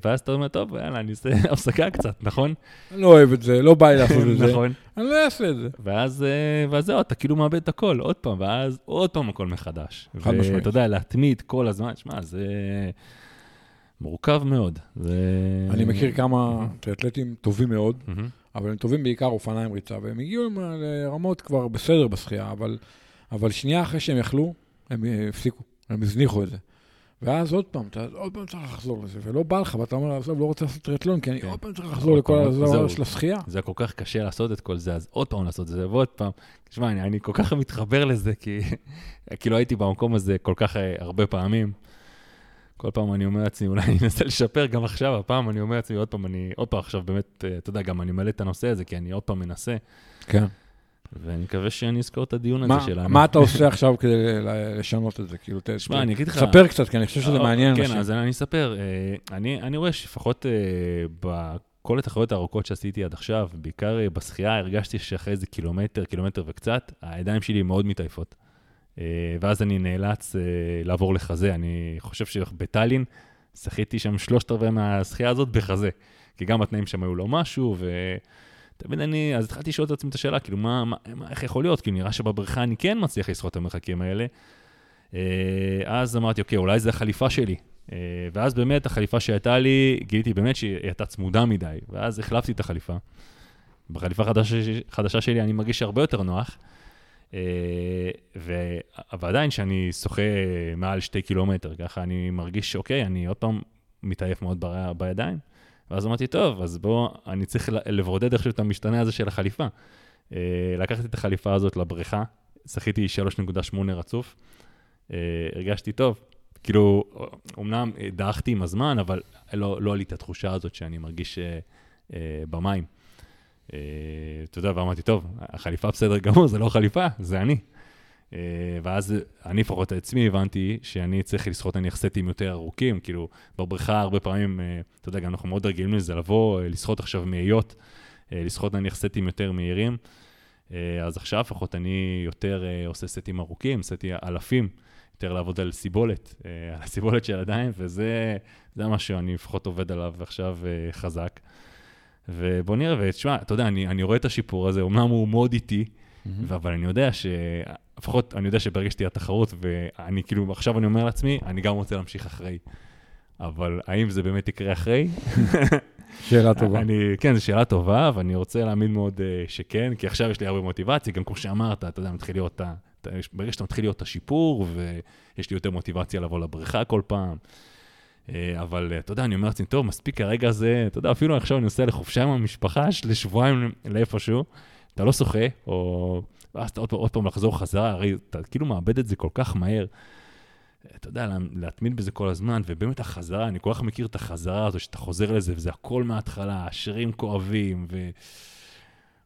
ואז אתה אומר, טוב, יאללה, אני אעשה הפסקה קצת, נכון? אני לא אוהב את זה, לא בא לי לעשות את זה. נכון. אני לא אעשה את זה. ואז, אה, ואז זהו, אתה כאילו מאבד את הכל, עוד פעם, ואז עוד פעם הכל מחדש. חד משמעית. ואתה יודע, להתמיד כל הזמן, שמע, זה מורכב מאוד. זה... אני מכיר כמה טריאטלטים טובים מאוד. אבל הם טובים בעיקר אופניים ריצה, והם הגיעו עם- לרמות כבר בסדר בשחייה, אבל, אבל שנייה אחרי שהם יכלו, הם אה, הפסיקו, הם הזניחו את זה. ואז עוד פעם, אתה עוד פעם צריך לחזור לזה, ולא בא לך, ואתה אומר, עזוב, לא רוצה לעשות טריאטלון, כי אני כן. עוד פעם צריך לחזור עוד לכל הדבר זהו. של השחייה. זה כל כך קשה לעשות את כל זה, אז עוד פעם לעשות את זה, ועוד פעם. תשמע, אני, אני כל כך מתחבר לזה, כי כאילו הייתי במקום הזה כל כך אה, הרבה פעמים. כל פעם אני אומר לעצמי, אולי אני אנסה לשפר גם עכשיו, הפעם אני אומר לעצמי, עוד פעם, אני, עוד פעם עכשיו באמת, אה, אתה יודע, גם אני מעלה את הנושא הזה, כי אני עוד פעם מנסה, כן. ואני מקווה שאני אזכור את הדיון הזה שלנו. מה אתה עושה עכשיו כדי לשנות את זה? כאילו, ת- שמע, ת- אני אגיד לך... ספר קצת, כי אני חושב שזה אה, מעניין כן. אז אני אספר. אה, אני, רואה שלפחות אה, בכל התחרויות הארוכות שעשיתי עד עכשיו, בעיקר בשחייה, הרגשתי שאחרי איזה קילומטר, קילומטר וקצת, הידיים שלי מאוד מתעייפות. ואז אני נאלץ לעבור לחזה. אני חושב שבטאלין שחיתי שם שלושת רבעי מהשחייה הזאת בחזה. כי גם התנאים שם היו לא משהו, ו... תמיד אני, אז התחלתי לשאול את עצמי את השאלה, כאילו, מה, מה, מה, איך יכול להיות? כאילו, נראה שבבריכה אני כן מצליח לשחות את המרחקים האלה. אה, אז אמרתי, אוקיי, אולי זה החליפה שלי. אה, ואז באמת החליפה שהייתה לי, גיליתי באמת שהיא הייתה צמודה מדי, ואז החלפתי את החליפה. בחליפה חדשה, חדשה שלי אני מרגיש הרבה יותר נוח, אה, ו... אבל עדיין כשאני שוחה מעל שתי קילומטר, ככה אני מרגיש, אוקיי, אני עוד פעם מתעייף מאוד ב... בידיים. ואז אמרתי, טוב, אז בוא, אני צריך לברודד איכשהו את המשתנה הזה של החליפה. אה, לקחתי את החליפה הזאת לבריכה, שחיתי 3.8 רצוף, אה, הרגשתי טוב. כאילו, אמנם דעכתי עם הזמן, אבל לא, לא עלי את התחושה הזאת שאני מרגיש אה, במים. אתה יודע, ואמרתי, טוב, החליפה בסדר גמור, זה לא חליפה, זה אני. אה, ואז אני לפחות עצמי הבנתי שאני צריך לשחות נניח סטים יותר ארוכים, כאילו בבריכה הרבה פעמים, אה, אתה יודע, גם אנחנו מאוד רגילים לזה, לבוא, אה, לשחות עכשיו מאיות, לשחות נניח סטים יותר מהירים. אז עכשיו לפחות אני יותר עושה סטים ארוכים, סטים אלפים, יותר לעבוד על סיבולת, על הסיבולת של הידיים, וזה זה מה שאני לפחות עובד עליו עכשיו חזק. ובוא נראה, ותשמע, אתה יודע, אני, אני רואה את השיפור הזה, אמנם הוא מאוד איטי, מהמם. אבל אני יודע ש... לפחות אני יודע שברגע שתהיה תחרות, ואני כאילו, עכשיו אני אומר לעצמי, אני גם רוצה להמשיך אחרי. אבל האם זה באמת יקרה אחרי? שאלה טובה. אני, כן, זו שאלה טובה, ואני רוצה להאמין מאוד uh, שכן, כי עכשיו יש לי הרבה מוטיבציה, גם כמו שאמרת, אתה יודע, מתחיל להיות, אתה- ברגע שאתה מתחיל להיות השיפור, ויש לי יותר מוטיבציה לבוא לבריכה כל פעם. Uh, אבל uh, אתה יודע, אני אומר לעצמי, טוב, מספיק הרגע הזה, אתה יודע, אפילו עכשיו אני נוסע לחופשה עם המשפחה לשבועיים לאיפשהו, אתה לא שוחה, או... ואז אתה עוד, עוד פעם לחזור חזרה, הרי אתה כאילו מאבד את זה כל כך מהר. אתה יודע, לה- להתמיד בזה כל הזמן, ובאמת החזרה, אני כל כך מכיר את החזרה הזו, שאתה חוזר לזה, וזה הכל מההתחלה, השרירים כואבים, ו...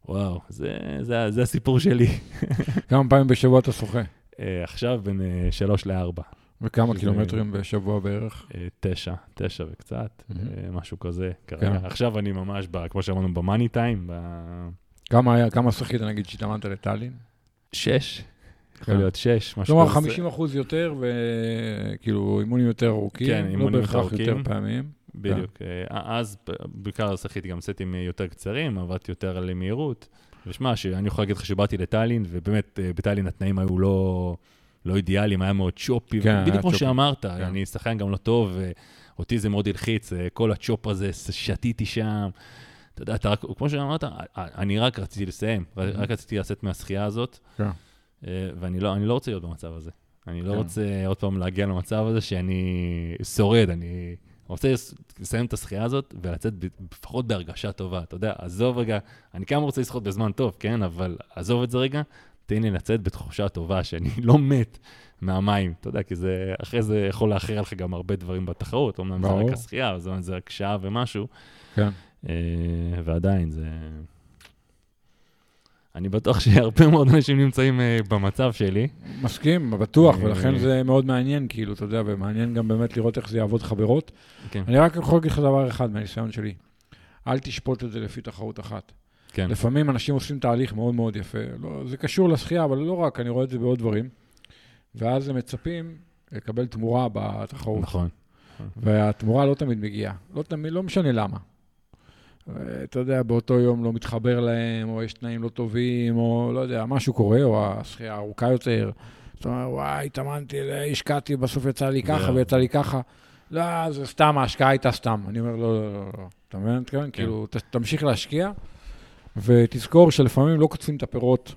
וואו, זה, זה, זה הסיפור שלי. כמה פעמים בשבוע אתה שוחה? אה, עכשיו בין אה, שלוש לארבע. וכמה שזה- קילומטרים בשבוע בערך? אה, תשע, תשע וקצת. אה, משהו כזה. כרגע. עכשיו אני ממש, ב, כמו שאמרנו, במאני טיים, כמה היה, כמה שחית נגיד שהתאמנת לטאלין? בשש, יכול כן. להיות שש, משהו כלומר, כזה. 50 אחוז יותר, וכאילו אימונים יותר ארוכים, כן, לא אימונים בהכרח יותר יותר ארוכים. פעמים. בדיוק. אה, אז בעיקר שחיתי גם סטים יותר קצרים, עבדתי יותר על מהירות. ושמע, שאני יכול להגיד לך שבאתי לטאלין, ובאמת אה, בטאלין התנאים היו לא, לא אידיאליים, היה מאוד צ'ופי. כן, בדיוק כמו. שאמרת, כן. אני שחקן גם לא טוב, ואותי זה מאוד הלחיץ, אה, כל הצ'ופ הזה, שתיתי שם. אתה יודע, אתה רק, כמו שאמרת, אני רק רציתי לסיים, רק רציתי לצאת מהשחייה הזאת, כן. אה, ואני לא, לא רוצה להיות במצב הזה. אני לא כן. רוצה עוד פעם להגיע למצב הזה שאני שורד, אני רוצה לס- לסיים את השחייה הזאת ולצאת לפחות בהרגשה טובה. אתה יודע, עזוב רגע, אני גם רוצה לשחות בזמן טוב, כן? אבל עזוב את זה רגע, תן לי לצאת בתחושה טובה, שאני לא מת מהמים, אתה יודע, כי זה, אחרי זה יכול לאחר לך גם הרבה דברים בתחרות, אמנם זה. רק השחייה, זה רק שעה ומשהו, כן. אה, ועדיין זה... אני בטוח שהרבה מאוד אנשים נמצאים אה, במצב שלי. מסכים, בטוח, אה, ולכן זה מאוד מעניין, כאילו, אתה יודע, ומעניין גם באמת לראות איך זה יעבוד חברות. כן, אני רק יכול להגיד לך דבר אחד מהניסיון שלי. אל תשפוט את זה לפי תחרות אחת. כן, לפעמים אנשים עושים תהליך מאוד מאוד יפה. לא, זה קשור לשחייה, אבל לא רק, אני רואה את זה בעוד דברים. ואז הם מצפים לקבל תמורה בתחרות. נכון. והתמורה לא תמיד מגיעה. לא תמיד, לא משנה למה. אה, אתה יודע, באותו יום לא מתחבר להם, או יש תנאים לא טובים, או לא יודע, משהו קורה, או השחייה ארוכה יותר. אתה אומר, וואי, התאמנתי, השקעתי, בסוף יצא לי ככה. ויצא לי ככה. לא, זה סתם, ההשקעה הייתה סתם. אני אומר, לא, לא, לא, לא. אתה מבין? כן. כאילו, ת- תמשיך להשקיע, ותזכור שלפעמים לא קוטפים את הפירות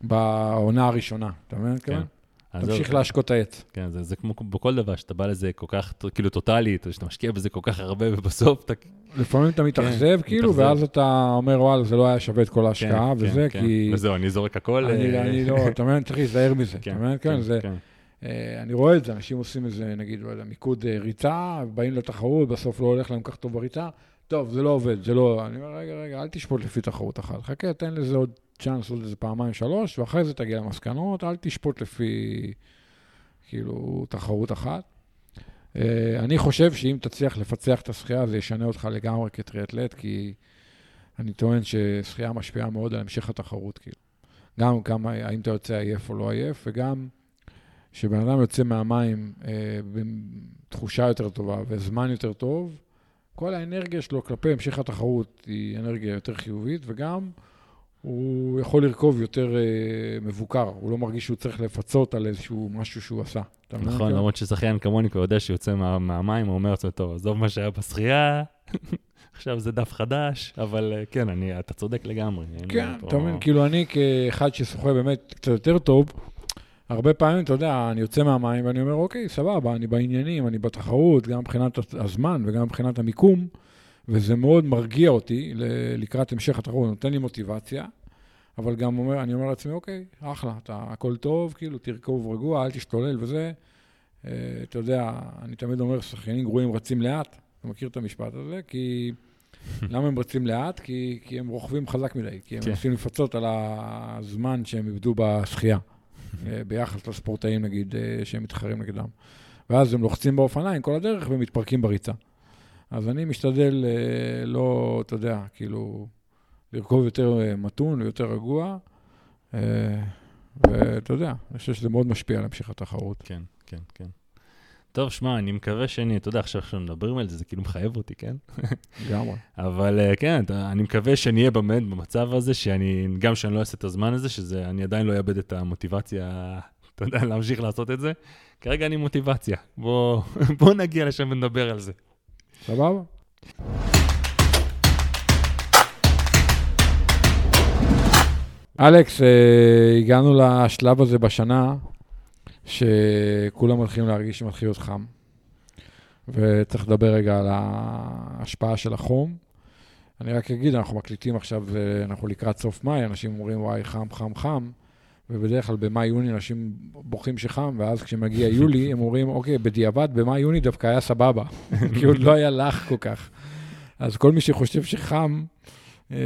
בעונה הראשונה. אתה מבין? כן. תמשיך זהו, להשקות את העץ. כן, זה, זה כמו בכל דבר, שאתה בא לזה כל כך, כאילו טוטאלית, שאתה משקיע בזה כל כך הרבה, ובסוף אתה... לפעמים אתה מתאכזב, כאילו. ואז אתה אומר, וואלה, זה לא היה שווה את כל ההשקעה, כן, וזה, כן, כי... כן. וזהו, אני זורק הכל. אני אה, לא, אתה מבין, צריך להיזהר מזה. אתה מבין? כן, זה... כן. אה, אני רואה את זה, אנשים עושים איזה, נגיד, לא יודע, מיקוד אה, ריצה, באים לתחרות, בסוף לא הולך להם כך טוב בריצה. טוב, זה לא עובד, זה לא... אני אומר, רגע, רגע, אל תשפוט לפי תחרות אחת. חכה, תן לזה עוד צ'אנס, עוד איזה פעמיים, שלוש, ואחרי זה תגיע למסקנות, אל תשפוט לפי, כאילו, תחרות אחת. אה, אני חושב שאם תצליח לפצח את השחייה, זה ישנה אותך לגמרי כטריאטלט, כי אני טוען ששחייה משפיעה מאוד על המשך התחרות, כאילו. גם כמה, האם אתה יוצא עייף או לא עייף, וגם שבן אדם יוצא מהמים אה, בתחושה יותר טובה וזמן יותר טוב, כל האנרגיה שלו כלפי המשך התחרות היא אנרגיה יותר חיובית, וגם הוא יכול לרכוב יותר אה, מבוקר, הוא לא מרגיש שהוא צריך לפצות על איזשהו משהו שהוא עשה. נכון, כן? למרות ששחיין כמוני כבר יודע שיוצא מה- מהמים, הוא אומר לעצמו, טוב, עזוב מה שהיה בשחייה, עכשיו זה דף חדש, אבל אה, כן, אני- אתה צודק לגמרי. כן, פה- אתה מבין, כאילו אני כאחד ששוחה באמת קצת יותר טוב, הרבה פעמים, אתה יודע, אני יוצא מהמים ואני אומר, אוקיי, סבבה, אני בעניינים, אני בתחרות, גם מבחינת הזמן וגם מבחינת המיקום, וזה מאוד מרגיע אותי לקראת המשך התחרות, נותן לי מוטיבציה, אבל גם אומר, אני אומר לעצמי, אוקיי, אחלה, אתה, הכל טוב, כאילו, תרכוב רגוע, אל תשתולל וזה. אה, אתה יודע, אני תמיד אומר, שחיינים גרועים רצים לאט, אתה מכיר את המשפט הזה? כי... למה הם רצים לאט? כי, כי הם רוכבים חזק מדי, כי הם כן. מנסים לפצות על הזמן שהם איבדו בשחייה, אה, ביחס לספורטאים, נגיד, אה, שהם מתחרים נגדם. ואז הם לוחצים באופניים כל הדרך ומתפרקים בריצה. אז אני משתדל אה, לא, אתה יודע, כאילו, לרכוב יותר אה, מתון ויותר רגוע, אה, ואתה יודע, אני חושב שזה מאוד משפיע על המשך התחרות. כן, כן, כן. טוב, שמע, אני מקווה שאני, אתה יודע, עכשיו שאנחנו מדברים על זה, זה כאילו מחייב אותי, כן? לגמרי. אבל כן, אני מקווה שאני אהיה באמת במצב הזה, שאני, גם שאני לא אעשה את הזמן הזה, שזה, אני עדיין לא אאבד את המוטיבציה, אתה יודע, להמשיך לעשות את זה. כרגע אני מוטיבציה. בוא, בוא נגיע לשם ונדבר על זה. סבבה? אלכס, אה, הגענו לשלב הזה בשנה, שכולם מתחילים להרגיש שמתחיל להיות חם. וצריך לדבר רגע על ההשפעה של החום. אני רק אגיד, אנחנו מקליטים עכשיו, אה, אנחנו לקראת סוף מאי, אנשים אומרים, וואי, חם, חם, חם, ובדרך כלל במאי-יוני אנשים בוכים שחם, ואז כשמגיע יולי, הם אומרים, אוקיי, בדיעבד, במאי-יוני דווקא היה סבבה, כי עוד לא היה לח כל כך. אז כל מי שחושב שחם, אה,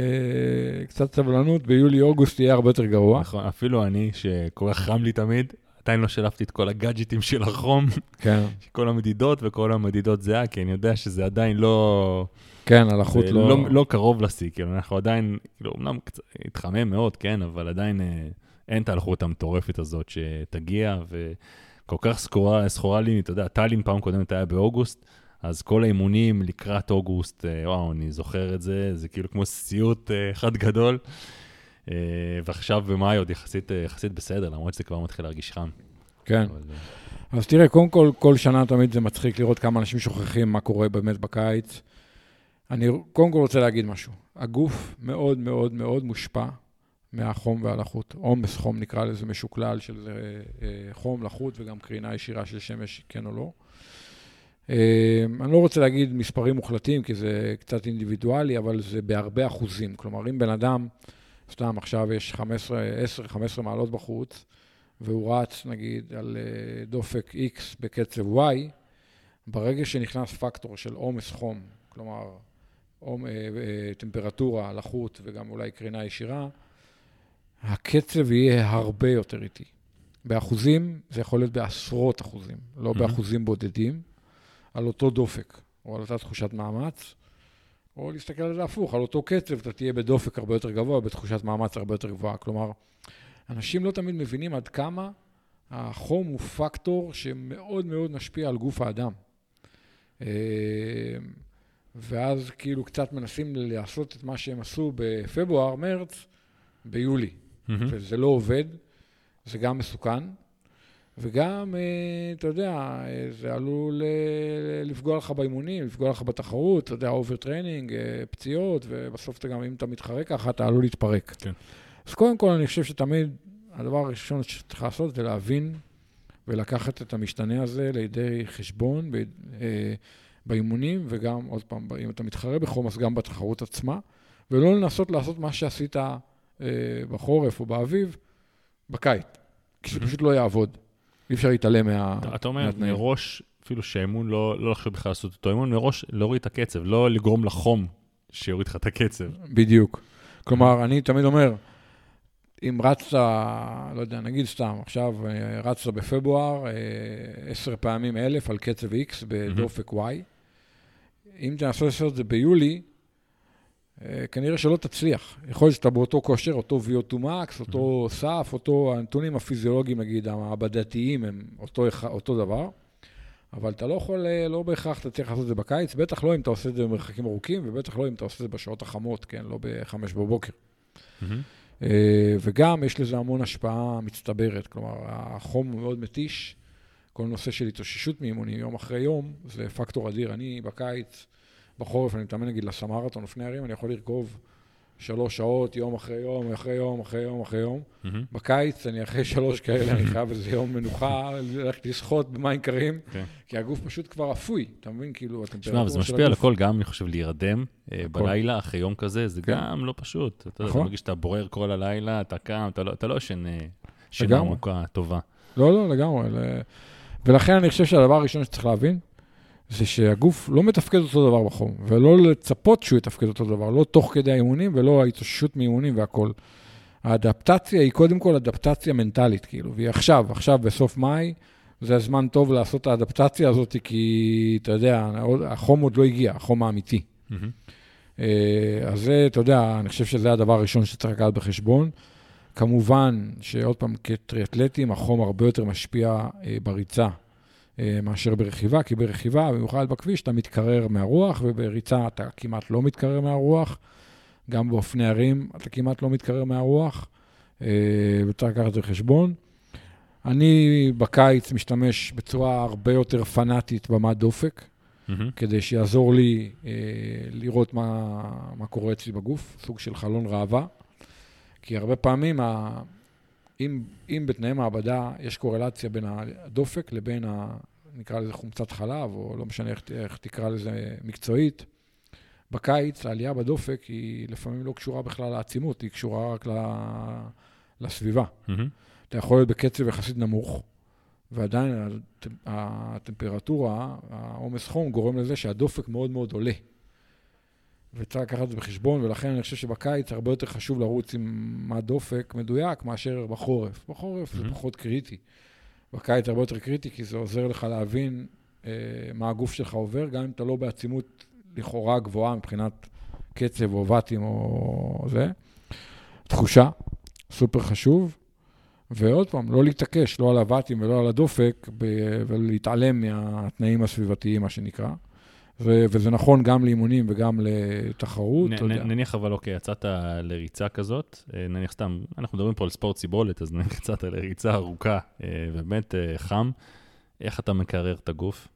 קצת סבלנות, ביולי-אוגוסט יהיה הרבה יותר גרוע. נכון, אפילו אני, שכל כך חם לי תמיד, עדיין לא שלפתי את כל הגאדג'טים של החום, כן, כל המדידות וכל המדידות זהה, כי אני יודע שזה עדיין לא... כן, הלחות לא... לא, לא קרוב לשיא, כאילו, אנחנו עדיין, כאילו, אמנם קצת התחמם מאוד, כן, אבל עדיין אה, אין את הלחות המטורפת הזאת שתגיע, וכל כך סחורה, סחורה לי, אתה יודע, טאלין פעם קודמת היה באוגוסט, אז כל האימונים לקראת אוגוסט, אה, וואו, אני זוכר את זה, זה כאילו כמו סיוט אה, אחד גדול. אה, ועכשיו במאי עוד יחסית, יחסית בסדר, למרות שזה כבר מתחיל להרגיש חם. כן. אבל, אז תראה, קודם כל, כל שנה תמיד זה מצחיק לראות כמה אנשים שוכחים מה קורה באמת בקיץ. אני קודם כל רוצה להגיד משהו. הגוף מאוד מאוד מאוד מושפע מהחום והלחות. עומס חום נקרא לזה משוקלל של אה, אה, חום, לחות וגם קרינה ישירה של שמש, כן או לא. אה, אני לא רוצה להגיד מספרים מוחלטים, כי זה קצת אינדיבידואלי, אבל זה בהרבה אחוזים. כלומר, אם בן אדם, סתם עכשיו יש 15, 10-15 מעלות בחוץ, והוא רץ, נגיד, על אה, דופק X בקצב Y, ברגע שנכנס פקטור של עומס חום, כלומר, טמפרטורה, לחות וגם אולי קרינה ישירה, הקצב יהיה הרבה יותר איטי. באחוזים, זה יכול להיות בעשרות אחוזים, לא Mhm. באחוזים בודדים, על אותו דופק, או על אותה תחושת מאמץ, או להסתכל על זה הפוך, על אותו קצב, אתה תהיה בדופק הרבה יותר גבוה, בתחושת מאמץ הרבה יותר גבוהה. כלומר, אנשים לא תמיד מבינים עד כמה החום הוא פקטור שמאוד מאוד משפיע על גוף האדם. אה, ואז כאילו קצת מנסים לעשות את מה שהם עשו בפברואר, מרץ, ביולי. וזה לא עובד, זה גם מסוכן, וגם, אה, אתה יודע, אה, זה עלול אה, לפגוע לך באימונים, לפגוע לך בתחרות, אתה יודע, overtraining, אה, פציעות, ובסוף אתה גם, אם אתה מתחרה ככה, אתה עלול להתפרק. כן. אז קודם כל, אני חושב שתמיד הדבר הראשון שצריך לעשות זה להבין ולקחת את המשתנה הזה לידי חשבון ב, אה, באימונים, וגם, עוד פעם, אם אתה מתחרה בחום, אז גם בתחרות עצמה, ולא לנסות לעשות מה שעשית אה, בחורף או באביב, בקיץ, כי זה Mhm. פשוט לא יעבוד. אי אפשר להתעלם מה... אתה- אומר. מראש, אפילו שהאימון לא לא לחשוב בכלל לעשות אותו אימון, מראש להוריד את הקצב, לא לגרום לחום שיוריד לך את הקצב. בדיוק. כלומר, אני תמיד אומר, אם רצת, לא יודע, נגיד סתם, עכשיו אה, רצת בפברואר, אה, עשר פעמים אלף על קצב X בדופק Y, אם תנסה לעשות את זה ביולי, אה, כנראה שלא תצליח. יכול להיות שאתה באותו כושר, אותו VO2 max, אותו סף, אותו, הנתונים הפיזיולוגיים, נגיד, המעבדתיים, הם אותו, אותו דבר, אבל אתה לא יכול, אה, לא בהכרח אתה צריך לעשות את זה בקיץ, בטח לא אם אתה עושה את זה במרחקים ארוכים, ובטח לא אם אתה עושה את זה בשעות החמות, כן, לא בחמש בבוקר. אה, וגם יש לזה המון השפעה מצטברת, כלומר, החום הוא מאוד מתיש, כל נושא של התאוששות מאימונים יום אחרי יום, זה פקטור אדיר. אני בקיץ, בחורף, אני מתאמן נגיד לסמרתון לפני ערים, אני יכול לרכוב שלוש שעות, יום אחרי יום, אחרי יום, אחרי יום, אחרי יום. מהמם. בקיץ, אני אחרי שלוש כאלה, אני חייב איזה יום מנוחה, ללכת לשחות במים קרים, כן. כי הגוף פשוט כבר אפוי, אתה מבין? כאילו, הטמפרטורה אבל זה של משפיע על הגוף- הכל, גם אני חושב להירדם אה. בלילה אחרי יום כזה, זה כן. גם לא פשוט. אתה יודע, אתה נכון. מרגיש שאתה בורר כל הלילה, אתה קם, אתה לא- לא ישן אה, שינה לגמרי. עמוקה טובה. לא, לא, לגמרי. ולכן אני חושב שהדבר הראשון שצריך להבין, זה שהגוף לא מתפקד אותו דבר בחום, ולא לצפות שהוא יתפקד אותו דבר, לא תוך כדי האימונים ולא ההתאוששות מאימונים והכול. האדפטציה היא קודם כל אדפטציה מנטלית, כאילו, והיא עכשיו, עכשיו בסוף מאי, זה הזמן טוב לעשות את האדפטציה הזאת, כי אתה יודע, החום עוד לא הגיע, החום האמיתי. אה, אז זה, אתה יודע, אני חושב שזה הדבר הראשון שצריך לקחת בחשבון. כמובן שעוד פעם, כטריאטלטים, החום הרבה יותר משפיע אה, בריצה מאשר ברכיבה, כי ברכיבה, במיוחד בכביש, אתה מתקרר מהרוח, ובריצה אתה כמעט לא מתקרר מהרוח. גם באופני ערים אתה כמעט לא מתקרר מהרוח, אה, וצריך לקחת את זה בחשבון. אני בקיץ משתמש בצורה הרבה יותר פנאטית במד דופק. מהמם. כדי שיעזור לי אה, לראות מה, מה קורה אצלי בגוף, סוג של חלון ראווה. כי הרבה פעמים, ה, אם, אם בתנאי מעבדה יש קורלציה בין הדופק לבין, ה, נקרא לזה חומצת חלב, או לא משנה איך, איך תקרא לזה מקצועית, בקיץ העלייה בדופק היא לפעמים לא קשורה בכלל לעצימות, היא קשורה רק ל, לסביבה. מהמם. אתה יכול להיות בקצב יחסית נמוך, ועדיין הטמפ- הטמפרטורה, העומס חום, גורם לזה שהדופק מאוד מאוד עולה. וצריך לקחת את זה בחשבון, ולכן אני חושב שבקיץ הרבה יותר חשוב לרוץ עם מה דופק מדויק מאשר בחורף. בחורף זה Mhm. פחות קריטי. בקיץ הרבה יותר קריטי, כי זה עוזר לך להבין אה, מה הגוף שלך עובר, גם אם אתה לא בעצימות לכאורה גבוהה מבחינת קצב או ואטים או זה. תחושה, סופר חשוב. ועוד פעם, לא להתעקש, לא על הוואטים ולא על הדופק, ב- ולהתעלם מהתנאים הסביבתיים, מה שנקרא. ו- וזה נכון גם לאימונים וגם לתחרות, נ- אתה יודע. נ- נניח אבל, אוקיי, יצאת לריצה כזאת, אה, נניח סתם, אנחנו מדברים פה על ספורט סיבולת, אז נניח יצאת לריצה ארוכה, אה, ובאמת אה, חם, איך אתה מקרר את הגוף?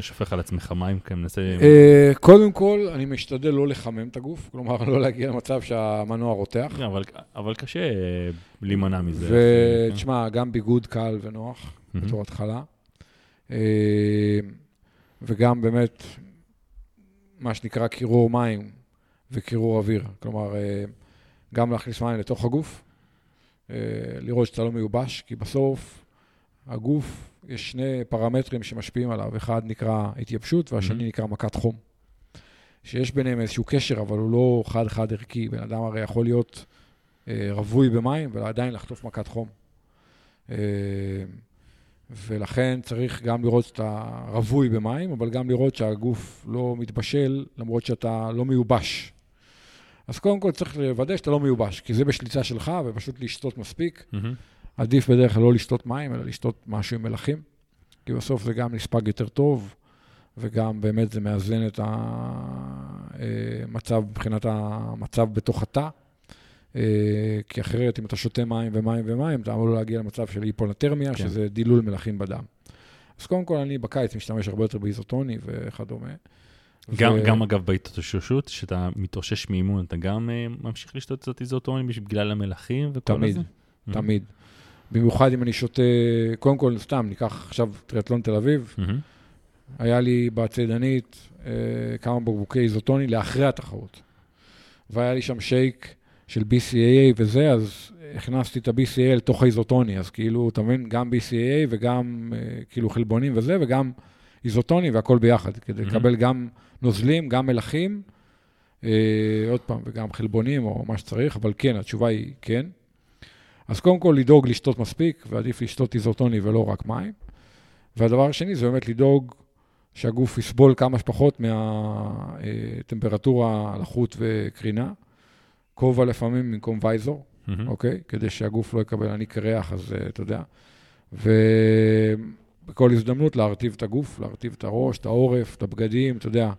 שופך על עצמך מים, כי אני מנסה... קודם כל, אני משתדל לא לחמם את הגוף, כלומר, לא להגיע למצב שהמנוע רותח. כן, אבל- קשה להימנע מזה. כן. ותשמע, גם ביגוד קל ונוח. בתור התחלה. וגם באמת, מה שנקרא קירור מים וקירור אוויר. כלומר, אה, גם להכניס מים לתוך הגוף, אה, לראות שאתה לא מיובש, כי בסוף הגוף, יש שני פרמטרים שמשפיעים עליו, אחד נקרא התייבשות והשני מהמם. נקרא מכת חום. שיש ביניהם איזשהו קשר, אבל הוא לא חד-חד ערכי. בן אדם הרי יכול להיות אה, רווי במים ועדיין לחטוף מכת חום. אה, ולכן צריך גם לראות שאתה רווי במים, אבל גם לראות שהגוף לא מתבשל, למרות שאתה לא מיובש. אז קודם כל צריך לוודא שאתה לא מיובש, כי זה בשליטה שלך, ופשוט לשתות מספיק. מהמם. עדיף בדרך כלל לא לשתות מים, אלא לשתות משהו עם מלחים, כי בסוף זה גם נספג יותר טוב, וגם באמת זה מאזן את המצב מבחינת המצב בתוך התא. אה, כי אחרת, אם אתה שותה מים ומים ומים, אתה אמור להגיע למצב של היפונתרמיה, כן. שזה דילול מלחים בדם. אז קודם כל, אני בקיץ משתמש הרבה יותר באיזוטוני וכדומה. גם, ו- גם אגב בהתאוששות, שאתה מתאושש מאימון, אתה גם אה, ממשיך לשתות קצת איזוטונים בשביל- בגלל המלחים וכל תמיד, הזה? תמיד. במיוחד אם אני שותה, קודם כל, סתם, ניקח עכשיו טריאטלון תל אביב, מהמם. היה לי בצידנית אה, כמה בקבוקי איזוטוני לאחרי התחרות. והיה לי שם שייק של BCAA וזה, אז הכנסתי את ה-BCAA לתוך האיזוטוני, אז כאילו, אתה מבין, גם BCAA וגם אה, כאילו חלבונים וזה, וגם איזוטוני והכל ביחד, כדי Mhm. לקבל גם נוזלים, גם מלחים, אה, עוד פעם, וגם חלבונים או מה שצריך, אבל כן, התשובה היא כן. אז קודם כל לדאוג לשתות מספיק, ועדיף לשתות איזוטוני ולא רק מים. והדבר השני זה באמת לדאוג שהגוף יסבול כמה שפחות מהטמפרטורה, לחות וקרינה. כובע לפעמים במקום וייזור, מהמם. אוקיי? כדי שהגוף לא יקבל עני קרח, אז אה, אתה יודע. ובכל הזדמנות להרטיב את הגוף, להרטיב את הראש, את העורף, את הבגדים, אתה יודע.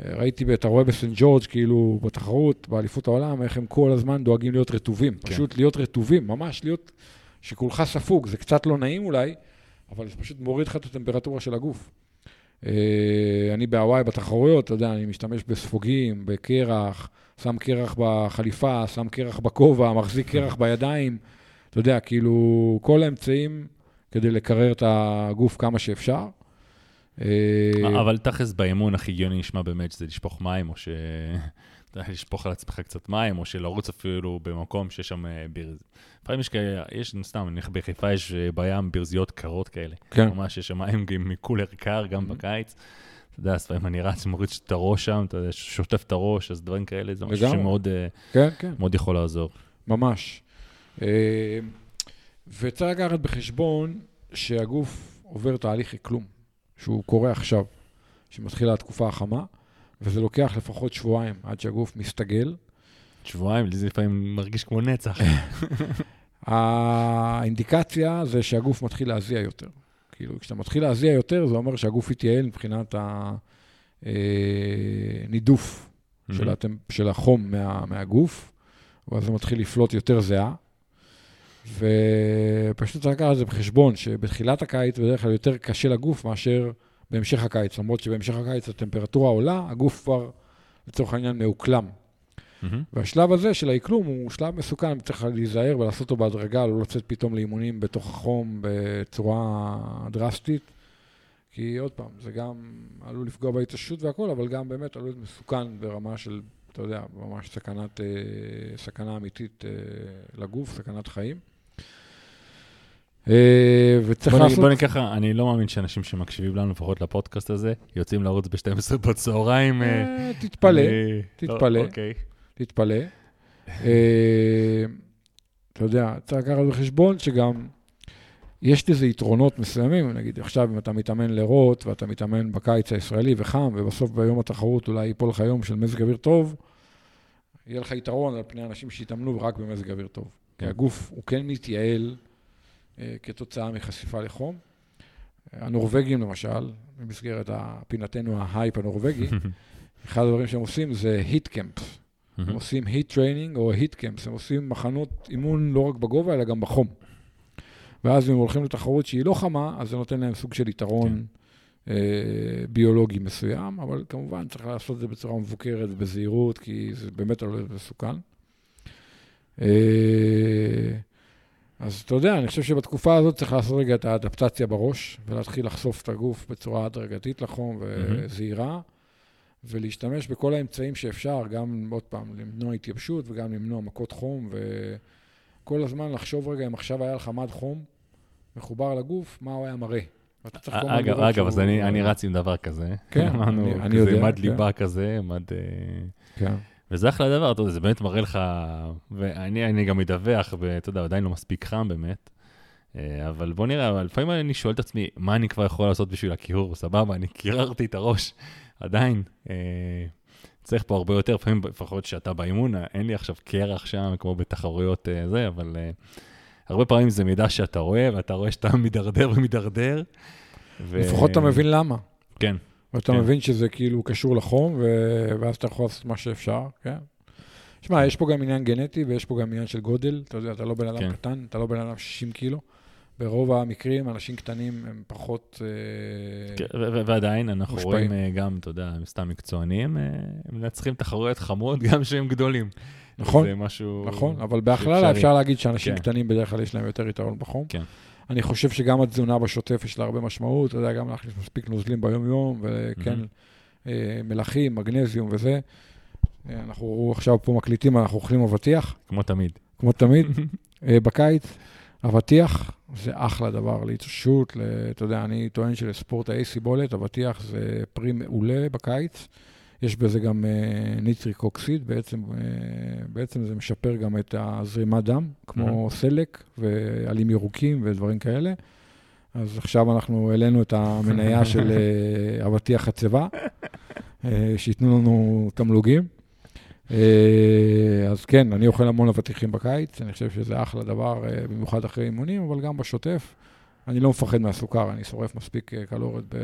אה, ראיתי, אתה רואה בסנט ג'ורג', כאילו, בתחרות, באליפות העולם, איך הם כל הזמן דואגים להיות רטובים. כן. פשוט להיות רטובים, ממש להיות, שכולך ספוג. זה קצת לא נעים אולי, אבל זה פשוט מוריד לך את הטמפרטורה של הגוף. אה, אני בהוואי בתחרויות, אתה יודע, אני משתמש בספוגים, בקרח, שם קרח בחליפה, שם קרח בכובע, מחזיק קרח בידיים. אתה יודע, כאילו, כל האמצעים כדי לקרר את הגוף כמה שאפשר. אה, אבל תכלס באימון הכי הגיוני נשמע באמת שזה לשפוך מים, או ש... לשפוך על עצמך קצת מים, או שלרוץ אפילו במקום שיש שם אה, ברז... לפעמים יש כאלה, יש, סתם, נניח בחיפה יש אה, בים ברזיות קרות כאלה. כן. ממש יש שם מים גם מקולר קר, גם Mhm. בקיץ. אתה יודע, לפעמים אני רץ, מוריד את הראש שם, אתה יודע, שוטף את הראש, אז דברים כאלה, זה משהו. שמאוד אה, כן, כן. יכול לעזור. ממש. אה, וצריך לקחת בחשבון שהגוף עובר תהליך אקלום, שהוא קורה עכשיו, שמתחילה התקופה החמה, וזה לוקח לפחות שבועיים עד שהגוף מסתגל. שבועיים, לי זה לפעמים מרגיש כמו נצח. האינדיקציה זה שהגוף מתחיל להזיע יותר. כאילו, כשאתה מתחיל להזיע יותר, זה אומר שהגוף התייעל מבחינת הנידוף של, הטמפ... של החום מה... מהגוף, ואז זה מתחיל לפלוט יותר זיעה. ופשוט צריך לקחת את זה בחשבון, שבתחילת הקיץ בדרך כלל יותר קשה לגוף מאשר בהמשך הקיץ, למרות שבהמשך הקיץ הטמפרטורה עולה, הגוף כבר, לצורך העניין, מאוקלם. מהמם. והשלב הזה של האקלום הוא שלב מסוכן, צריך להיזהר ולעשות אותו בהדרגה, לא לצאת פתאום לאימונים בתוך החום בצורה דרסטית. כי עוד פעם, זה גם עלול לפגוע בהתאוששות והכל, אבל גם באמת עלול להיות מסוכן ברמה של, אתה יודע, ממש סכנת, אה, סכנה אמיתית אה, לגוף, סכנת חיים. אה, וצריך בוא לעשות... בוא נגיד ככה, אני לא מאמין שאנשים שמקשיבים לנו, לפחות לפודקאסט הזה, יוצאים לרוץ ב-12 בצהריים. תתפלא, תתפלא. לא, אוקיי. תתפלא. אה, אתה יודע, צריך לקחת בחשבון שגם יש לזה יתרונות מסוימים, נגיד עכשיו אם אתה מתאמן לרוט ואתה מתאמן בקיץ הישראלי וחם, ובסוף ביום התחרות אולי ייפול לך יום של מזג אוויר טוב, יהיה לך יתרון על פני אנשים שהתאמנו רק במזג אוויר טוב. כי כן. הגוף הוא כן מתייעל אה, כתוצאה מחשיפה לחום. הנורבגים למשל, במסגרת פינתנו ההייפ הנורבגי, אחד הדברים שהם עושים זה heat camp. הם עושים heat training או heat camps, הם עושים מחנות אימון לא רק בגובה, אלא גם בחום. ואז אם הולכים לתחרות שהיא לא חמה, אז זה נותן להם סוג של יתרון אה, ביולוגי מסוים, אבל כמובן צריך לעשות את זה בצורה מבוקרת ובזהירות, כי זה באמת להיות מסוכן. אה, אז אתה יודע, אני חושב שבתקופה הזאת צריך לעשות רגע את האדפטציה בראש, ולהתחיל לחשוף את הגוף בצורה הדרגתית לחום וזהירה. ולהשתמש בכל האמצעים שאפשר, גם, עוד פעם, למנוע התייבשות וגם למנוע מכות חום, וכל הזמן לחשוב רגע, אם עכשיו היה לך מד חום מחובר לגוף, מה הוא היה מראה. הזמן אגב, אגב, אז אני אני רץ עם דבר כזה. כן, אמרנו, אני- אני כזה יודע, מד כן. ליבה כזה, מד... אה, כן, וזה אחלה דבר, אתה יודע, זה באמת מראה לך, ואני אני גם מדווח, ואתה יודע, עדיין לא מספיק חם באמת, אה, אבל בוא נראה, אבל לפעמים אני שואל את עצמי, מה אני כבר יכול לעשות בשביל הקירור? סבבה, אני קיררתי את הראש, עדיין. אה, צריך פה הרבה יותר, לפעמים לפחות שאתה באימון, אין לי עכשיו קרח שם, כמו בתחרויות אה, זה, אבל אה, הרבה פעמים זה מידע שאתה רואה, ואתה רואה שאתה מידרדר ומידרדר. ו- לפחות אתה מבין למה. כן, ואתה כן. מבין שזה כאילו קשור לחום, ו- ואז אתה יכול לעשות מה שאפשר, כן. שמע, יש פה גם עניין גנטי ויש פה גם עניין של גודל. אתה יודע, אתה לא בן אדם כן. קטן, אתה לא בן אדם 60 קילו. ברוב המקרים, אנשים קטנים הם פחות... אה, כן, ועדיין אנחנו מושפעים. רואים אה, גם, אתה יודע, סתם מקצוענים, אה, הם מנצחים תחרויות חמות גם שהם גדולים. נכון, זה משהו... נכון, אבל בהכללה. אפשר להגיד שאנשים כן. קטנים בדרך כלל יש להם יותר יתרון בחום. כן. אני חושב שגם התזונה בשוטף יש לה הרבה משמעות, אתה יודע, גם להכניס מספיק נוזלים ביום-יום, וכן, מלחים, מגנזיום וזה. אנחנו עכשיו פה מקליטים, אנחנו אוכלים אבטיח, כמו תמיד. כמו תמיד, בקיץ. אבטיח זה אחלה דבר להתאוששות, אתה יודע, אני טוען שלספורטאי סיבולת, אבטיח זה פרי מעולה בקיץ. יש בזה גם אה, nitric oxide, בעצם, אה, בעצם זה משפר גם את הזרימת דם, כמו סלק ועלים ירוקים ודברים כאלה. אז עכשיו אנחנו העלינו את המניה של אה, אבטיח הצבא, אה, שייתנו לנו תמלוגים. אה, אז כן, אני אוכל המון אבטיחים בקיץ, אני חושב שזה אחלה דבר, אה, במיוחד אחרי אימונים, אבל גם בשוטף. אני לא מפחד מהסוכר, אני שורף מספיק אה, קלוריות ב-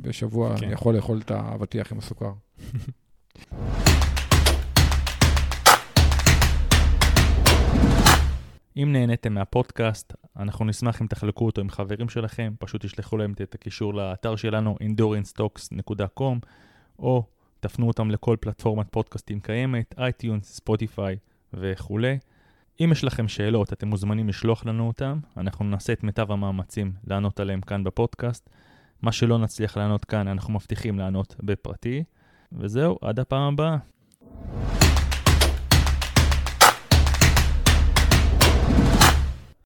בשבוע, כן. אני יכול לאכול את האבטיח עם הסוכר. אם נהניתם מהפודקאסט, אנחנו נשמח אם תחלקו אותו עם חברים שלכם, פשוט תשלחו להם את הקישור לאתר שלנו, endurancetalks.com, או תפנו אותם לכל פלטפורמת פודקאסטים קיימת, iTunes, ספוטיפיי וכולי. אם יש לכם שאלות, אתם מוזמנים לשלוח לנו אותם, אנחנו נעשה את מיטב המאמצים לענות עליהם כאן בפודקאסט. מה שלא נצליח לענות כאן, אנחנו מבטיחים לענות בפרטי. וזהו, עד הפעם הבאה.